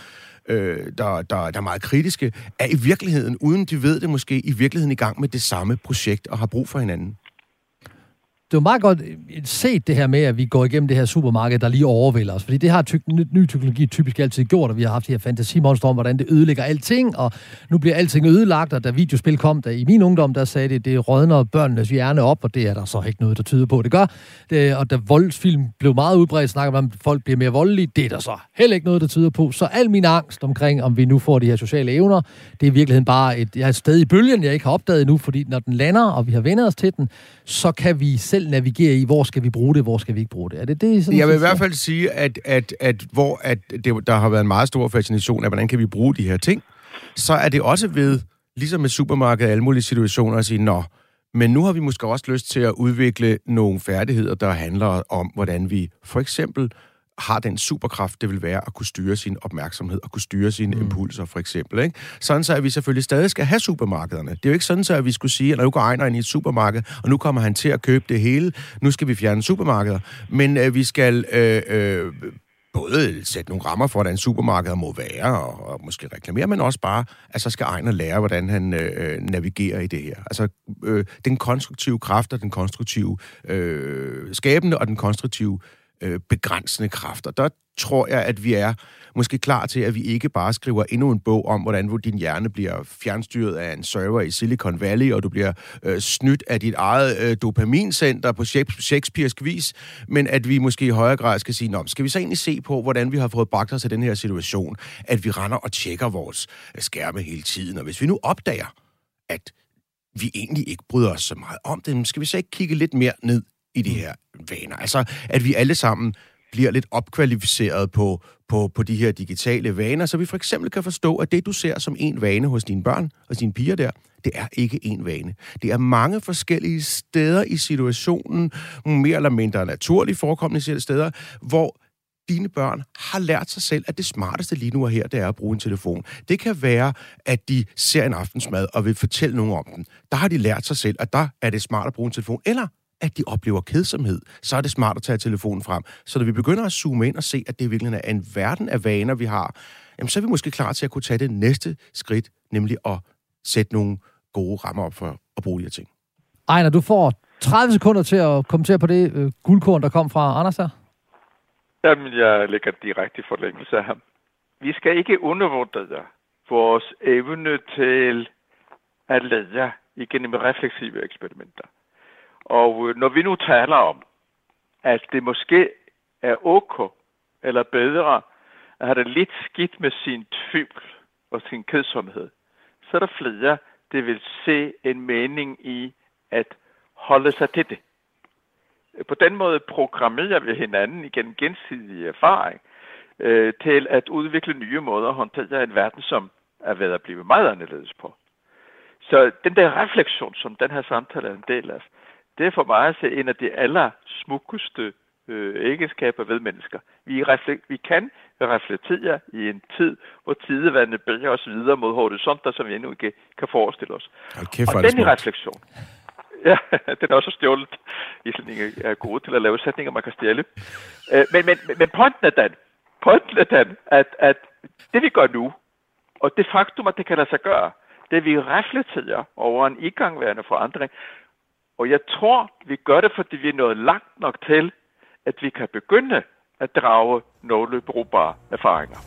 øh, der, der, der er meget kritiske, er i virkeligheden, uden de ved det måske, i virkeligheden i gang med det samme projekt og har brug for hinanden det er meget godt øh, set det her med, at vi går igennem det her supermarked, der lige overvælder os. Fordi det har ty- ny teknologi typisk altid gjort, og vi har haft de her fantasimonster om, hvordan det ødelægger alting, og nu bliver alting ødelagt, og da videospil kom, der i min ungdom, der sagde det, det rådner børnenes hjerne op, og det er der så ikke noget, der tyder på, det gør. Det, og da voldsfilm blev meget udbredt, snakker man om, at folk bliver mere voldelige, det er der så heller ikke noget, der tyder på. Så al min angst omkring, om vi nu får de her sociale evner, det er i virkeligheden bare et, jeg er et sted i bølgen, jeg ikke har opdaget endnu, fordi når den lander, og vi har vendt os til den, så kan vi selv navigere i, hvor skal vi bruge det, hvor skal vi ikke bruge det. Er det det, sådan, Jeg vil i hvert fald sige, at, at, at hvor at det, der har været en meget stor fascination af, hvordan kan vi bruge de her ting, så er det også ved, ligesom med supermarkedet og alle mulige situationer, at sige, nå, men nu har vi måske også lyst til at udvikle nogle færdigheder, der handler om, hvordan vi for eksempel har den superkraft, det vil være at kunne styre sin opmærksomhed og kunne styre sine mm. impulser, for eksempel. Ikke? Sådan så, at vi selvfølgelig stadig skal have supermarkederne. Det er jo ikke sådan så, at vi skulle sige, at nu går Ejner ind i et supermarked, og nu kommer han til at købe det hele. Nu skal vi fjerne supermarkeder. Men øh, vi skal øh, øh, både sætte nogle rammer for, hvordan supermarkeder må være, og, og måske reklamere, men også bare, at så skal Ejner lære, hvordan han øh, navigerer i det her. Altså, øh, den konstruktive kraft og den konstruktive øh, skabende og den konstruktive øh, Øh, begrænsende kræfter. Der tror jeg, at vi er måske klar til, at vi ikke bare skriver endnu en bog om, hvordan din hjerne bliver fjernstyret af en server i Silicon Valley, og du bliver øh, snydt af dit eget øh, dopamincenter på Shakespeare's vis, men at vi måske i højere grad skal sige, Nå, skal vi så egentlig se på, hvordan vi har fået bragt os til den her situation, at vi render og tjekker vores øh, skærme hele tiden, og hvis vi nu opdager, at vi egentlig ikke bryder os så meget om det, skal vi så ikke kigge lidt mere ned i de her vaner. Altså, at vi alle sammen bliver lidt opkvalificeret på, på, på de her digitale vaner, så vi for eksempel kan forstå, at det, du ser som en vane hos dine børn og dine piger der, det er ikke en vane. Det er mange forskellige steder i situationen, mere eller mindre naturligt forekommende steder, hvor dine børn har lært sig selv, at det smarteste lige nu og her, det er at bruge en telefon. Det kan være, at de ser en aftensmad og vil fortælle nogen om den. Der har de lært sig selv, at der er det smart at bruge en telefon. Eller at de oplever kedsomhed, så er det smart at tage telefonen frem. Så når vi begynder at zoome ind og se, at det virkelig er en verden af vaner, vi har, jamen, så er vi måske klar til at kunne tage det næste skridt, nemlig at sætte nogle gode rammer op for at bruge de her ting. Ejner, du får 30 sekunder til at kommentere på det øh, guldkorn, der kom fra Anders her. Jamen, jeg lægger direkte i forlængelse af ham. Vi skal ikke undervurdere vores evne til at lære igennem refleksive eksperimenter. Og øh, når vi nu taler om, at det måske er ok eller bedre at have det lidt skidt med sin tvivl og sin kedsomhed, så er der flere, der vil se en mening i at holde sig til det. På den måde programmerer vi hinanden igennem gensidig erfaring øh, til at udvikle nye måder at håndtere en verden, som er ved at blive meget anderledes på. Så den der refleksion, som den her samtale er en del af, det er for mig at se en af de aller smukkeste øh, egenskaber ved mennesker. Vi, reflek- vi kan reflektere i en tid, hvor tidevandet bærer os videre mod horisonter, som vi endnu ikke kan forestille os. Okay, og den refleksion, ja, den er også stjålet. Islændinge er gode til at lave sætninger, man kan stjæle. Øh, men, men, men pointen er den, pointen er den at, at det vi gør nu, og det faktum, at det kan lade sig gøre, det vi reflekterer over en igangværende forandring, og jeg tror, vi gør det, fordi vi er nået langt nok til, at vi kan begynde at drage nogle brugbare erfaringer.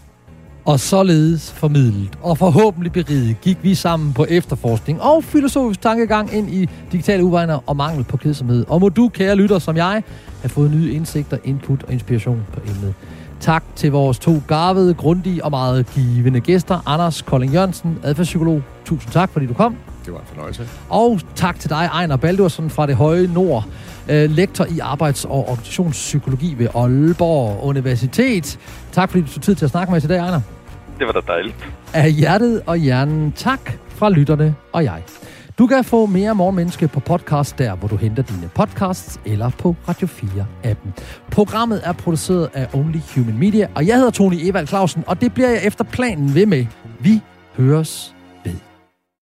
Og således formidlet og forhåbentlig beriget gik vi sammen på efterforskning og filosofisk tankegang ind i digitale uvejner og mangel på kedsomhed. Og må du, kære lytter som jeg, have fået nye indsigter, input og inspiration på emnet. Tak til vores to garvede, grundige og meget givende gæster. Anders Kolding Jørgensen, adfærdspsykolog. Tusind tak, fordi du kom. Det var en fornøjelse. Og tak til dig, Ejner Baldursen fra det høje nord. Øh, lektor i arbejds- og organisationspsykologi ved Aalborg Universitet. Tak fordi du tog tid til at snakke med os i dag, Ejner. Det var da dejligt. Af hjertet og hjernen tak fra lytterne og jeg. Du kan få mere Morgenmenneske på podcast der, hvor du henter dine podcasts, eller på Radio 4-appen. Programmet er produceret af Only Human Media, og jeg hedder Tony Evald Clausen, og det bliver jeg efter planen ved med. Vi høres